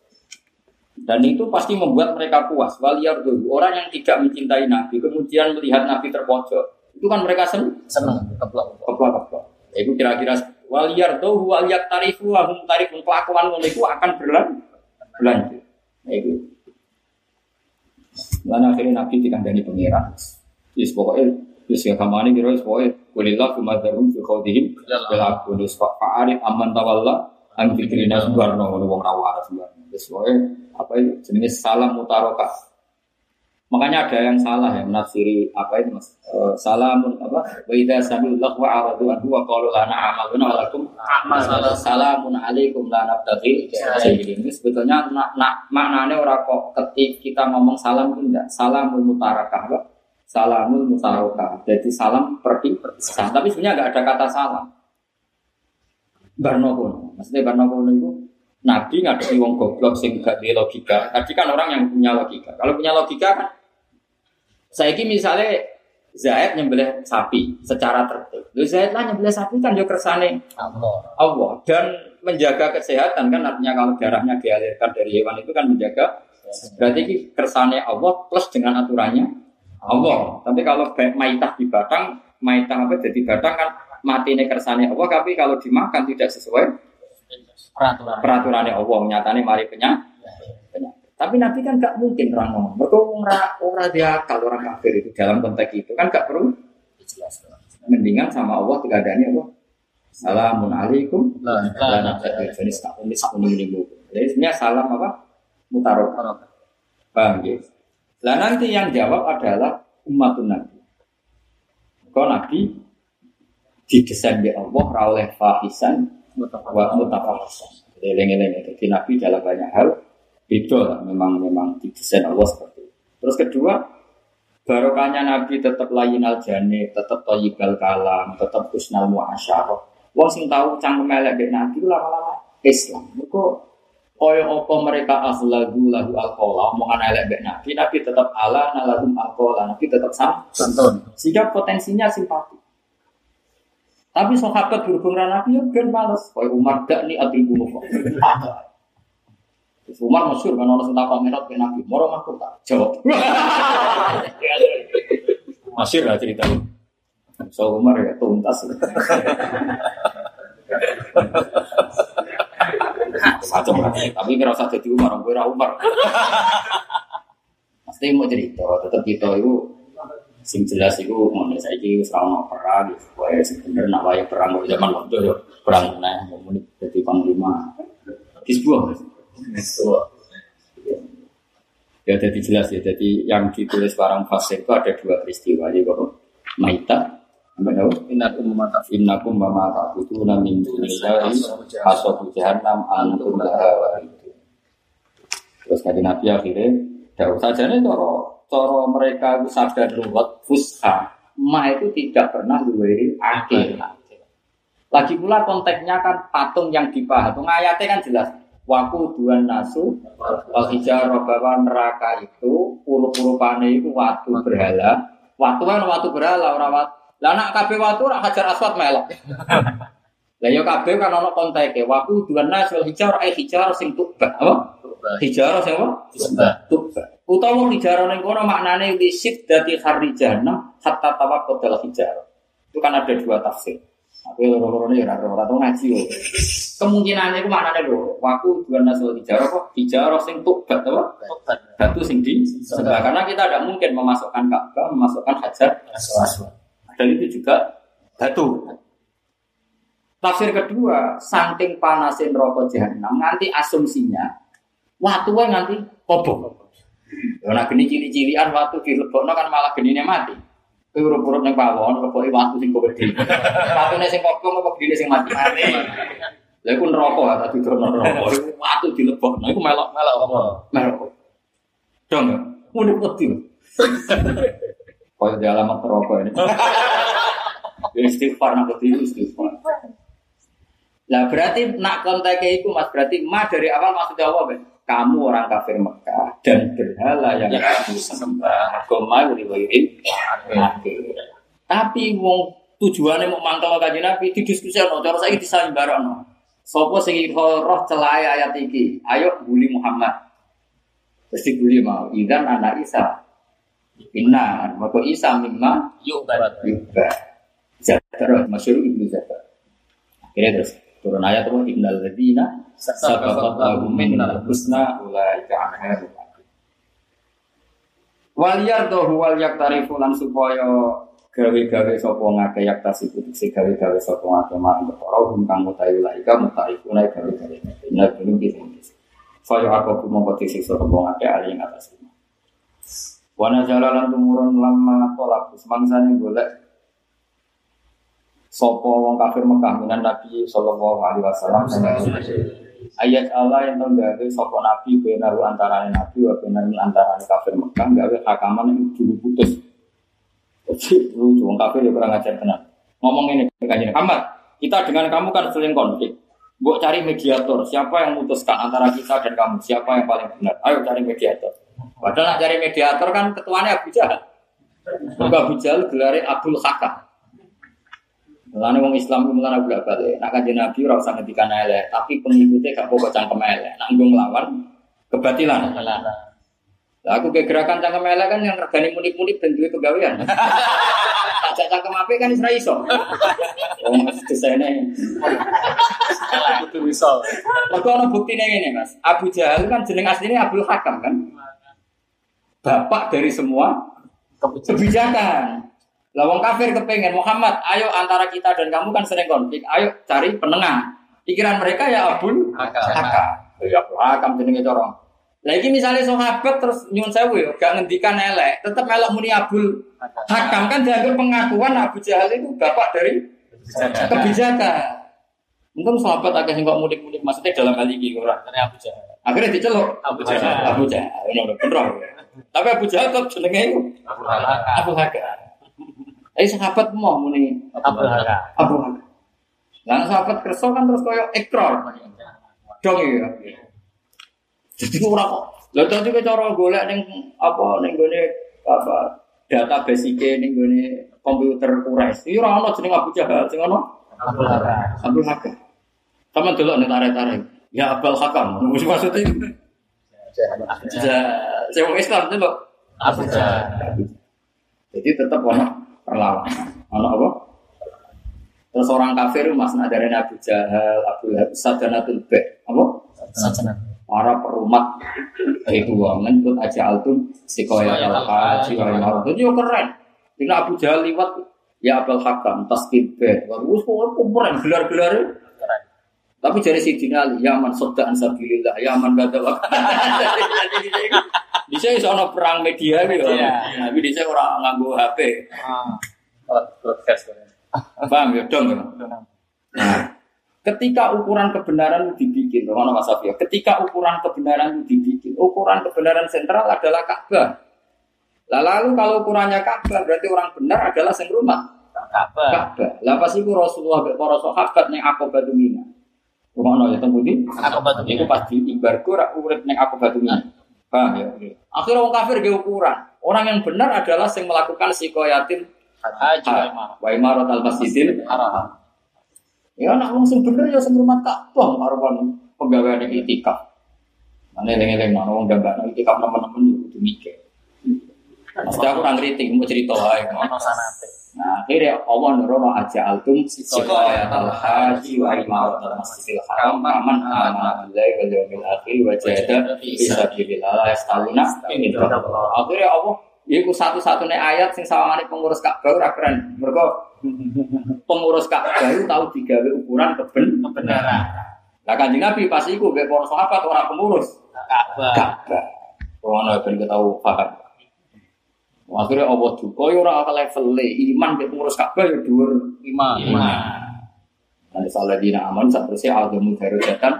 dan itu pasti membuat mereka puas. Waliyar dulu orang yang tidak mencintai Nabi kemudian melihat Nabi terpojok itu kan mereka senang Seneng. Keblok. keplak keplak. Ya, Itu kira-kira waliyar tuh waliyat tarifu wahum tarifun kelakuan ngono itu akan berlan berlanjut. Ya, itu. Lalu akhirnya Nabi dikandani pengiran. Yes, pokoknya Terus ya kamane kira wis pokoke kulillah kumadzarum fi khawdihim bil aku wis pak arif aman tawalla an fikrina subarno ngono wong ra waras. Terus pokoke apa jenenge salam mutaroka. Makanya ada yang salah ya menafsiri apa itu Mas? Eh, salamun apa? Wa idza sami'u lahu wa aradu anhu wa qalu lana amaluna wa lakum. Salamun alaikum la nabtaghi jahilin. Ini sebetulnya nak, nak maknanya ora kok ketik kita ngomong salam itu enggak. Salamul mutarakah apa? Salamul mutarakah. Jadi salam pergi perpisah. Tapi sebenarnya enggak ada kata salam. Barno kono. Maksudnya Barno kono itu Nabi ngadepi wong goblok sing gak logika. Tadi kan orang yang punya logika. Kalau punya logika kan saya misalnya Zaid nyembelih sapi secara tertib. Lu Zaid lah nyembelih sapi kan yo kersane Allah. Allah dan menjaga kesehatan kan artinya kalau darahnya dialirkan dari hewan itu kan menjaga berarti ini kersane Allah plus dengan aturannya Allah. Tapi kalau maitah di batang, maitah apa jadi batang kan mati ini kersane Allah. Tapi kalau dimakan tidak sesuai Peraturan. peraturannya Allah. Nyatanya mari penyakit. Tapi Nabi kan gak mungkin orang ngomong. Mereka ora ora dia kalau orang kafir itu dalam konteks itu kan gak perlu mendingan sama Allah tidak ada Allah. Salamun alaikum. Nabtaghi jenis tak unik tak unik ini Jadi sebenarnya salam apa? Mutarok. Paham ya? Lah nanti yang jawab adalah umatun Nabi. Kau Nabi didesain di Allah rawleh fahisan wa mutafahisan. Jadi lengi-lengi. Jadi Nabi dalam banyak hal beda lah. Memang memang didesain Allah seperti itu. Terus kedua, barokahnya Nabi tetap layin al jani, tetap toyibal kalam, tetap husnal muasyarah. Wong sing tahu cangkem elek dek Nabi itu lama-lama Islam. Mereka Kaya apa mereka akhlagu lagu alkohol, omongan elek dek Nabi, Nabi tetap ala nalagum alkohol, Nabi tetap sama. Santun. Sehingga potensinya simpati. Tapi sahabat berhubung dengan Nabi ya ben males. Kaya Umar gak nih adil bunuh. *laughs* Terus Umar masyur kan orang sentak komentar ke Nabi. Moro aku tak jawab. *laughs* masyur lah cerita. So Umar ya tuntas. Lah. Tapi kira usah jadi Umar, gue ra Umar. Pasti mau cerita, tetap kita itu sing jelas itu mau saya ini selama perang, supaya sebenarnya nak wayang perang zaman waktu itu perang nah, mau jadi panglima. Di sebuah, ya jadi jelas ya. Jadi yang ditulis barang fasir itu ada dua peristiwa. Jadi kalau Maita, tahu? Inat umumata. Innakum mama ta'buduna min dunillahi hasabu jahannam antum laha waridun. Terus kata Nabi akhirnya Daud saja nih coro coro mereka itu sadar luwet fusha ma itu tidak pernah duweri akhir. Lagi pula konteksnya kan patung yang dipahat. Ayatnya kan jelas. Waku dua nasu al hijarah bahwa neraka itu puluh-puluh pane itu waktu berhala. Waktu kan waktu berhala orang waktu lah nak kabeh watu ora hajar aswad melok. *laughs* Lah yo kabeh kan ono konteke. Waku dua nasul hijar ai hijar sing tuba. Apa? Hijar sing apa? Tuba. Utawa hijar ning kono maknane lisit dadi kharijana hatta tawaqqat al hijar. Itu kan ada dua tafsir. Aku loro-loro ini ora ora tau ngaji yo. Kemungkinannya itu maknane lho. Waku dua nasul hijar apa? Hijar sing tuba apa? Batu sing di sebelah. Karena kita tidak mungkin memasukkan Ka'bah, memasukkan hajar aswad. Dan itu juga batu. Tafsir kedua, saking panasin rokok jahanam, nanti asumsinya waktu nanti kobong. Ya nak geni cili-cilian waktu dilebokno kan malah genine mati. Kowe urip-urip ning pawon, reboke waktu sing gede. *laughs* Watune sing kobong apa genine sing mati. Lha iku neraka ta didono neraka. Iku Waktu dilebokno iku melok-melok apa? Melok. Dong, muni peti. Kau di alamat rokok ini. Ya istighfar nak ketiru istighfar. Lah berarti nak kontaknya itu mas berarti ma dari awal maksudnya apa ben? Kamu orang kafir Mekah dan berhala yang kamu sembah. Agama riwayatin Tapi wong tujuannya mau mangkel kajian Nabi didiskusikan, cara saya disalim barang. Sopo sing roh celaya ayat iki. Ayo bully Muhammad. Terus dibully mau. Idan anak Isa. Inna, maka Isa mimma Yuk, juga. Zatar, masyur ibnu Zatar. Akhirnya terus turun ayat apa? Innal ladina sabaqat minnal husna ulaika anha Wal yardahu wal yaktarifu lan supaya gawe-gawe sapa ngake yak tasiku si gawe-gawe sapa ngake marang perkara hum kang ulaika mutarifuna gawe-gawe. Inna belum bisa. Faya aku mongko disiksa sapa ngake ali ing atas Wana jalalan tumurun lama tolak semangsane golek Sopo wong kafir Mekah minan Nabi Sallallahu Alaihi Wasallam ayat Allah yang tenggawe sopo Nabi benaru antara Nabi wa benaru antara kafir Mekah gawe hakaman yang dulu putus. Jadi lucu wong kafir ya kurang ajar tenang. Ngomong ini kajian Ahmad, kita dengan kamu kan sering konflik. Gue cari mediator, siapa yang memutuskan antara kita dan kamu, siapa yang paling benar? Ayo cari mediator. Padahal nak cari mediator kan ketuanya Abu Jahal. Abu Jahal gelare Abdul Hakam. Lalu wong Islam itu mulai bolak balik. Nak kajian Nabi ora usah ngendikan elek, tapi pengikutnya gak pokok cangkem elek. Nak nggung lawan kebatilan. Lah aku kayak gerakan cangkem elek kan yang regane munik-munik dan duwe kegawean. *laughs* Tak cangkem apik kan isra iso. *laughs* Oh, desainnya. Kudu iso. Mergo ana buktine ngene, Mas. Abu Jahal kan jeneng aslinya Abdul Hakam kan. Bapak dari semua kebijakan. Lah wong kafir kepengen Muhammad, ayo antara kita dan kamu kan sering konflik, ayo cari penengah. Pikiran mereka ya Abdul Hakam. Ya Abdul Hakam jenenge cara. Lah iki misalnya sahabat terus nyuwun sewu ya, gak ngendikan elek, tetep melok muni Abdul Hakam kan dianggap pengakuan Abu Jahal itu bapak dari kebijakan. Untung sahabat agak sing kok mudik-mudik maksudnya dalam hal ini ora. Dari Abu Jahal. Akhirnya diceluk Abu Jahal. Abu Jahal. Ini udah bener. Tapi Abu Jahal tetap jenenge itu Abu Hakam. Abu Hakam. Eh sahabat mau muni Abu Hakam. Abu Hakam. Lah sahabat kerso kan terus koyo ekor. Dong ya. Jadi ora kok. Lah tadi ke cara golek ning apa ning gone apa database iki ning gone komputer Quraisy. Iki ora ono jeneng Abu Jahal, sing ono Abu Hakam. Abdul Hakam. Sama dulu nih tarik-tarik. Ya Abdul Hakam. Mesti maksudnya. Saya mau Islam loh. Abu Jahal. Jadi tetap ono perlawanan. Ono apa? Terus orang kafir mas nadarin Abu Jahal, Abu Lahab, Sadanatul Bek. Apa? Sajana. Para perumat itu menyebut aja altum sikoya al haji wa marut. Itu yo keren. Ini Abu Jahal liwat ya Abdul Hakam, Taskib Bek. Wah, keren gelar-gelar. Tapi dari Sidin Ali, Yaman Soda Ansabilillah, Yaman gak ada *laughs* Di sini soal perang media gitu. Iya. Tapi di sini orang nganggu HP. Oh, broadcast. Paham ya dong. ya? Nah, ketika ukuran kebenaran itu dibikin, mana Mas Afia? Ketika ukuran kebenaran itu dibikin, ukuran kebenaran sentral adalah Ka'bah. Lah lalu kalau ukurannya Ka'bah berarti orang benar adalah sing rumah Ka'bah. Ka'bah. Lah pas iku Rasulullah para sahabat ning Aqabah Mina. Rumono ya teng pundi? Aqabah Mina. Iku pas diimbarku ra urip ning Aqabah Mina. Paham ya? Akhirnya orang kafir dia ukuran. Orang yang benar adalah yang melakukan sikoyatin Haji wa imarat al masjidil Haram. Ya anak wong sing bener ya sing rumah Ka'bah marwan pegawai ning itikaf. Mane eling-eling ana wong gambakno itikaf nemen-nemen yo kudu mikir. Mesti aku ngritik mau cerita wae. Ono sanate. Nah, akhirnya Allah nurono aja altum sikoyat al haji wa imarat al masjidil haram aman amana billahi wal yawmil akhir wa jahada fi sabilillah la yastaluna Akhirnya Allah Iku satu-satunya ayat sing sawangane pengurus Ka'bah ora keren. Mergo pengurus Ka'bah itu tahu digawe ukuran keben Kebenaran. Lah Kanjeng Nabi pas iku mek para sahabat ora pengurus Ka'bah. Ka'bah. Ono ben ketahu paham. Akhirnya Allah duka ya ora level iman ke pengurus Ka'bah ya dhuwur Imam. iman. Nanti salah dina aman satrusnya agamu darajatan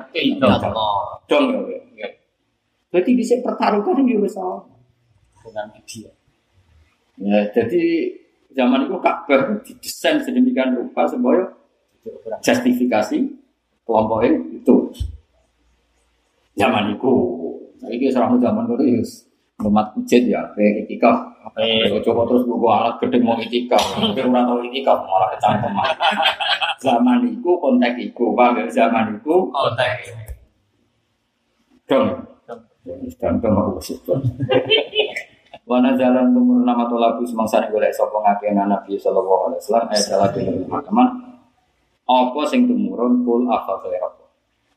Allah. dong ya. ya. Berarti bisa pertaruhkan ya wis. Dengan media. Ya, jadi zaman itu Ka'bah didesain sedemikian rupa supaya justifikasi kelompoknya itu. Zaman itu, saya ini serang zaman itu ya, rumah masjid ya, kayak Oke. Coba terus buku alat gede mau etika, tapi orang tahu etika malah kecangkeman. *laughs* Zaman itu konteks itu, bang, zaman itu Konteks. dong. Dan aku bersyukur. Wana jalan tumur nama tolabu semangsa nih golek sapa ngakena Nabi sallallahu alaihi wasallam ayat salah dene teman. Apa sing tumurun kul afa ghaira.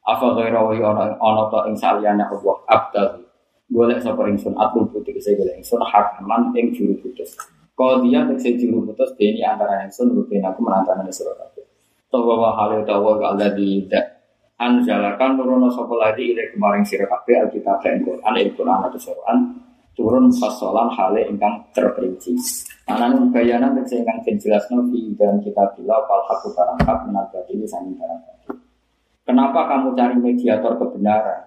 Afa ghaira wa ana ana ta ing saliyane Allah abdal. Golek sapa ingsun atul putih saya golek ingsun hakaman ing juru putus. Qadiyan tegese juru putus dene antara ingsun rutin aku menantang sira kabeh. Tawa wa hale tawa Allah di anjalakan nurono sapa lagi ile kemaring sira kabeh alkitab dan Quran il Quran atau Quran turun fasolan hale ingkang terperinci. Anan bayanan tegese ingkang den jelasno fi dan kita bila fal haqqu barang hak ini sami barang. Kenapa kamu cari mediator kebenaran?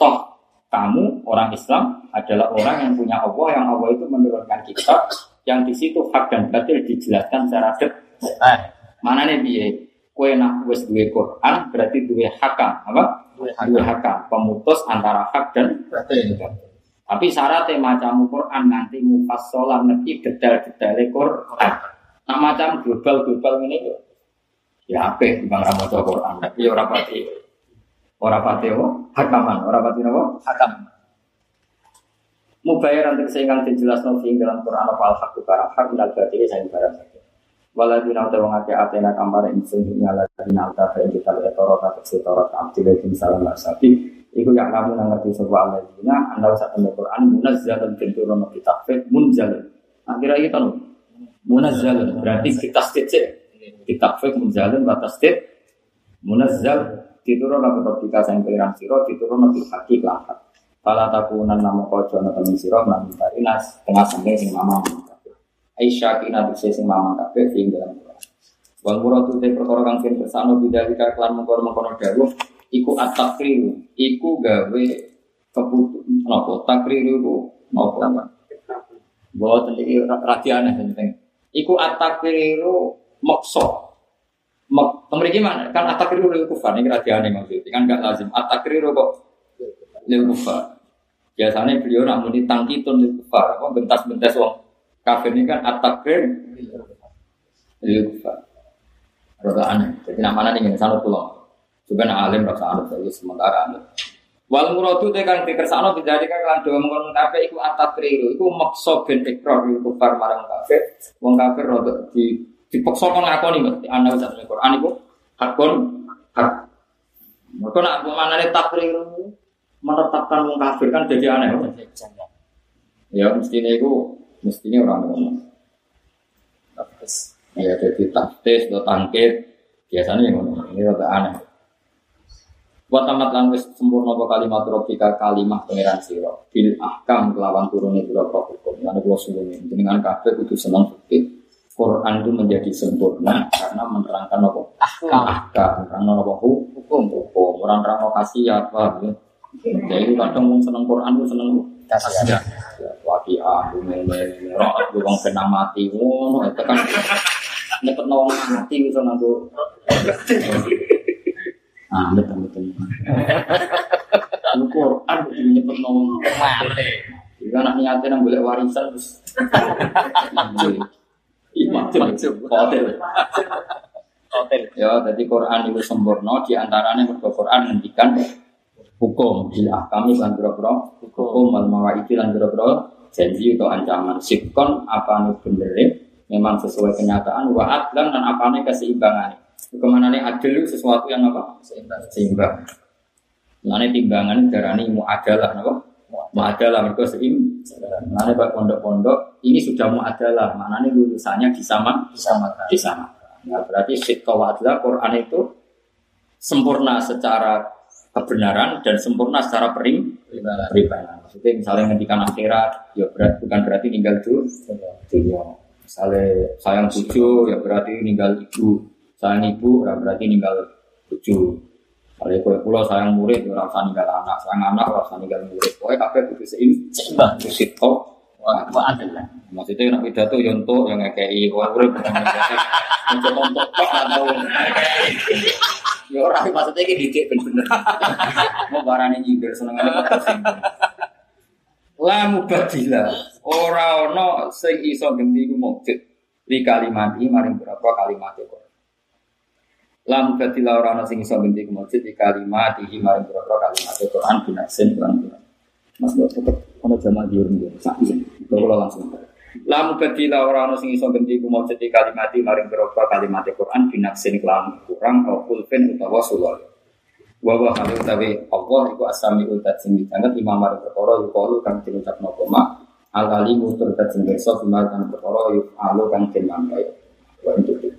Toh kamu orang Islam adalah orang yang punya Allah yang Allah itu menurunkan kitab yang di situ hak dan batil dijelaskan secara detail. Mana nih biye? Kue nak wes duwe Quran berarti duwe hakam apa? Duwe hakam pemutus antara hak dan batil. Tapi syaratnya macam Quran nanti mufassalah ngerti detail-detail Quran. Nah macam global-global ini yo. Ya apa? Bang Ramo Quran. Tapi ya orang pati. Orang pati apa? Hakaman. Orang pati apa? Hakam. Mubayaran tegese ingkang dijelasno ing dalam Quran apa al-haq barang hak minal batili sing barang sakit. Waladina uta wong akeh atena kampare ingsun nyala dina alta fa kita etoro ta setoro ta abdile ing salam sapi iku yang kamu ngerti sapa aladina anda usah temu Quran munazzalun tenturono kitab munzal. Akhirnya kita no munazzalun berarti kita stece kitab fik munzalun batas stece munazzal diturun aku ketika saya keliran siro diturun bil haki kelahak Fala takunan namu kojo na temen siro nabi barinas tengah sampai sing mama Aisyah kina tukse sing mama kafe sing dalam Quran. Wal muradu te perkara kang sing bersano bidalika klan mengkono-mengkono dawuh iku at-takriru iku gawe keputu napa takriru iku napa Boten iki radiane penting. Iku at-takriru maksa Memiliki mana? Kan atakriru lil kufar ini radiane maksudnya kan nggak lazim atakriru kok lil kufar. Biasanya beliau namun ditangkitun lil kufar, apa bentas-bentas wong kafir ini kan atakrir lil kufar. Rada aneh. Jadi namanya nih sana pulang. Coba nak alim rasa anut jadi sementara anut. Wal muradu te kang dikersakno bidalika kan doa mengkon kabeh iku atakriru iku maksa ben ikrar lil kufar marang kafir. Wong kafir rada di dipaksa kon ngakoni mesti ana wis asal Quran iku hakun hak. Mereka nak mengenai takrir menetapkan wong kafir kan jadi aneh. Ya mestinya itu mestinya orang ngomong. Ya jadi taktis atau tangkit biasanya yang ngomong ini rada aneh. Wa tamat lan wis sempurna apa kalimat robika kalimah pangeran sira bil ahkam kelawan turune pira hukum. Lan kula suwune jenengan kabeh kudu seneng fikih Quran itu menjadi sempurna karena menerangkan apa? Ahkam. Ahkam. Menerangkan apa? Hukum. Hukum. Menerangkan kasih apa? Ya. Jadi kadang orang seneng Quran itu seneng kasih ya. Wakiah, bumi, roh, bang kena mati, oh, itu kan nyepet nawang mati gitu nanggu. Ah, betul betul. Quran itu nyepet nawang mati. Jika anak niatnya nang boleh warisan terus. *laughs* Macam hotel. Hotel. Ya, jadi Quran itu sempurna di antaranya mergo Quran ngendikan hukum. Bil kami lan boro hukum. wal mawaidi lan boro janji atau ancaman. Sikon apa nih bener memang sesuai kenyataan wa adlan dan apa nih keseimbangan ke mana nih adil itu sesuatu yang apa? Seimbang. Seimbang. Mana timbangan darani mu adalah apa mu adalah mereka seim Mana bak pondok-pondok ini sudah mu adalah mana nih lulusannya disama Disamakan. disama Nah, berarti sikko adalah Quran itu sempurna secara kebenaran dan sempurna secara perim peribanan. Maksudnya misalnya ngendikan akhirat, ya berat, bukan berarti tinggal dulu dunia. Misalnya sayang cucu, ya berarti ninggal ibu. Sayang ibu, ya berarti ninggal cucu. Misalnya kue pulau sayang murid, ya rasa ninggal anak. Sayang anak, rasa ninggal murid. Pokoknya kabeh kudu seim, Seimbang. sitok. Wah, adalah. Maksudnya nak pidato yonto yang ngekei, wah urip bukan ngekei. Untuk untuk tok atau Ya ora maksudnya iki didik bener-bener. Mau barane nyindir senengane kok tersinggung. La mubadila. Ora ono sing iso ganti ku mukjid. Li kalimati maring berapa kalimat itu. La mubadila ora ono sing iso ganti ku mukjid li kalimati maring berapa kalimat Quran binasin Quran Quran. Mas kok tetep ono jamaah diurung dia. Sak iki. Kalau langsung. La mubadila ora ono sing iso ganti ku mukjid li kalimati maring berapa kalimat Quran binasin kelam kurang au kulfin utawa sulol. wa wa kali utawi Allah iku asami utat sing dijanget imam mari perkara yukalu kang diucapno koma al alimu tur dat sing bersa bima kang perkara yukalu kang den wa itu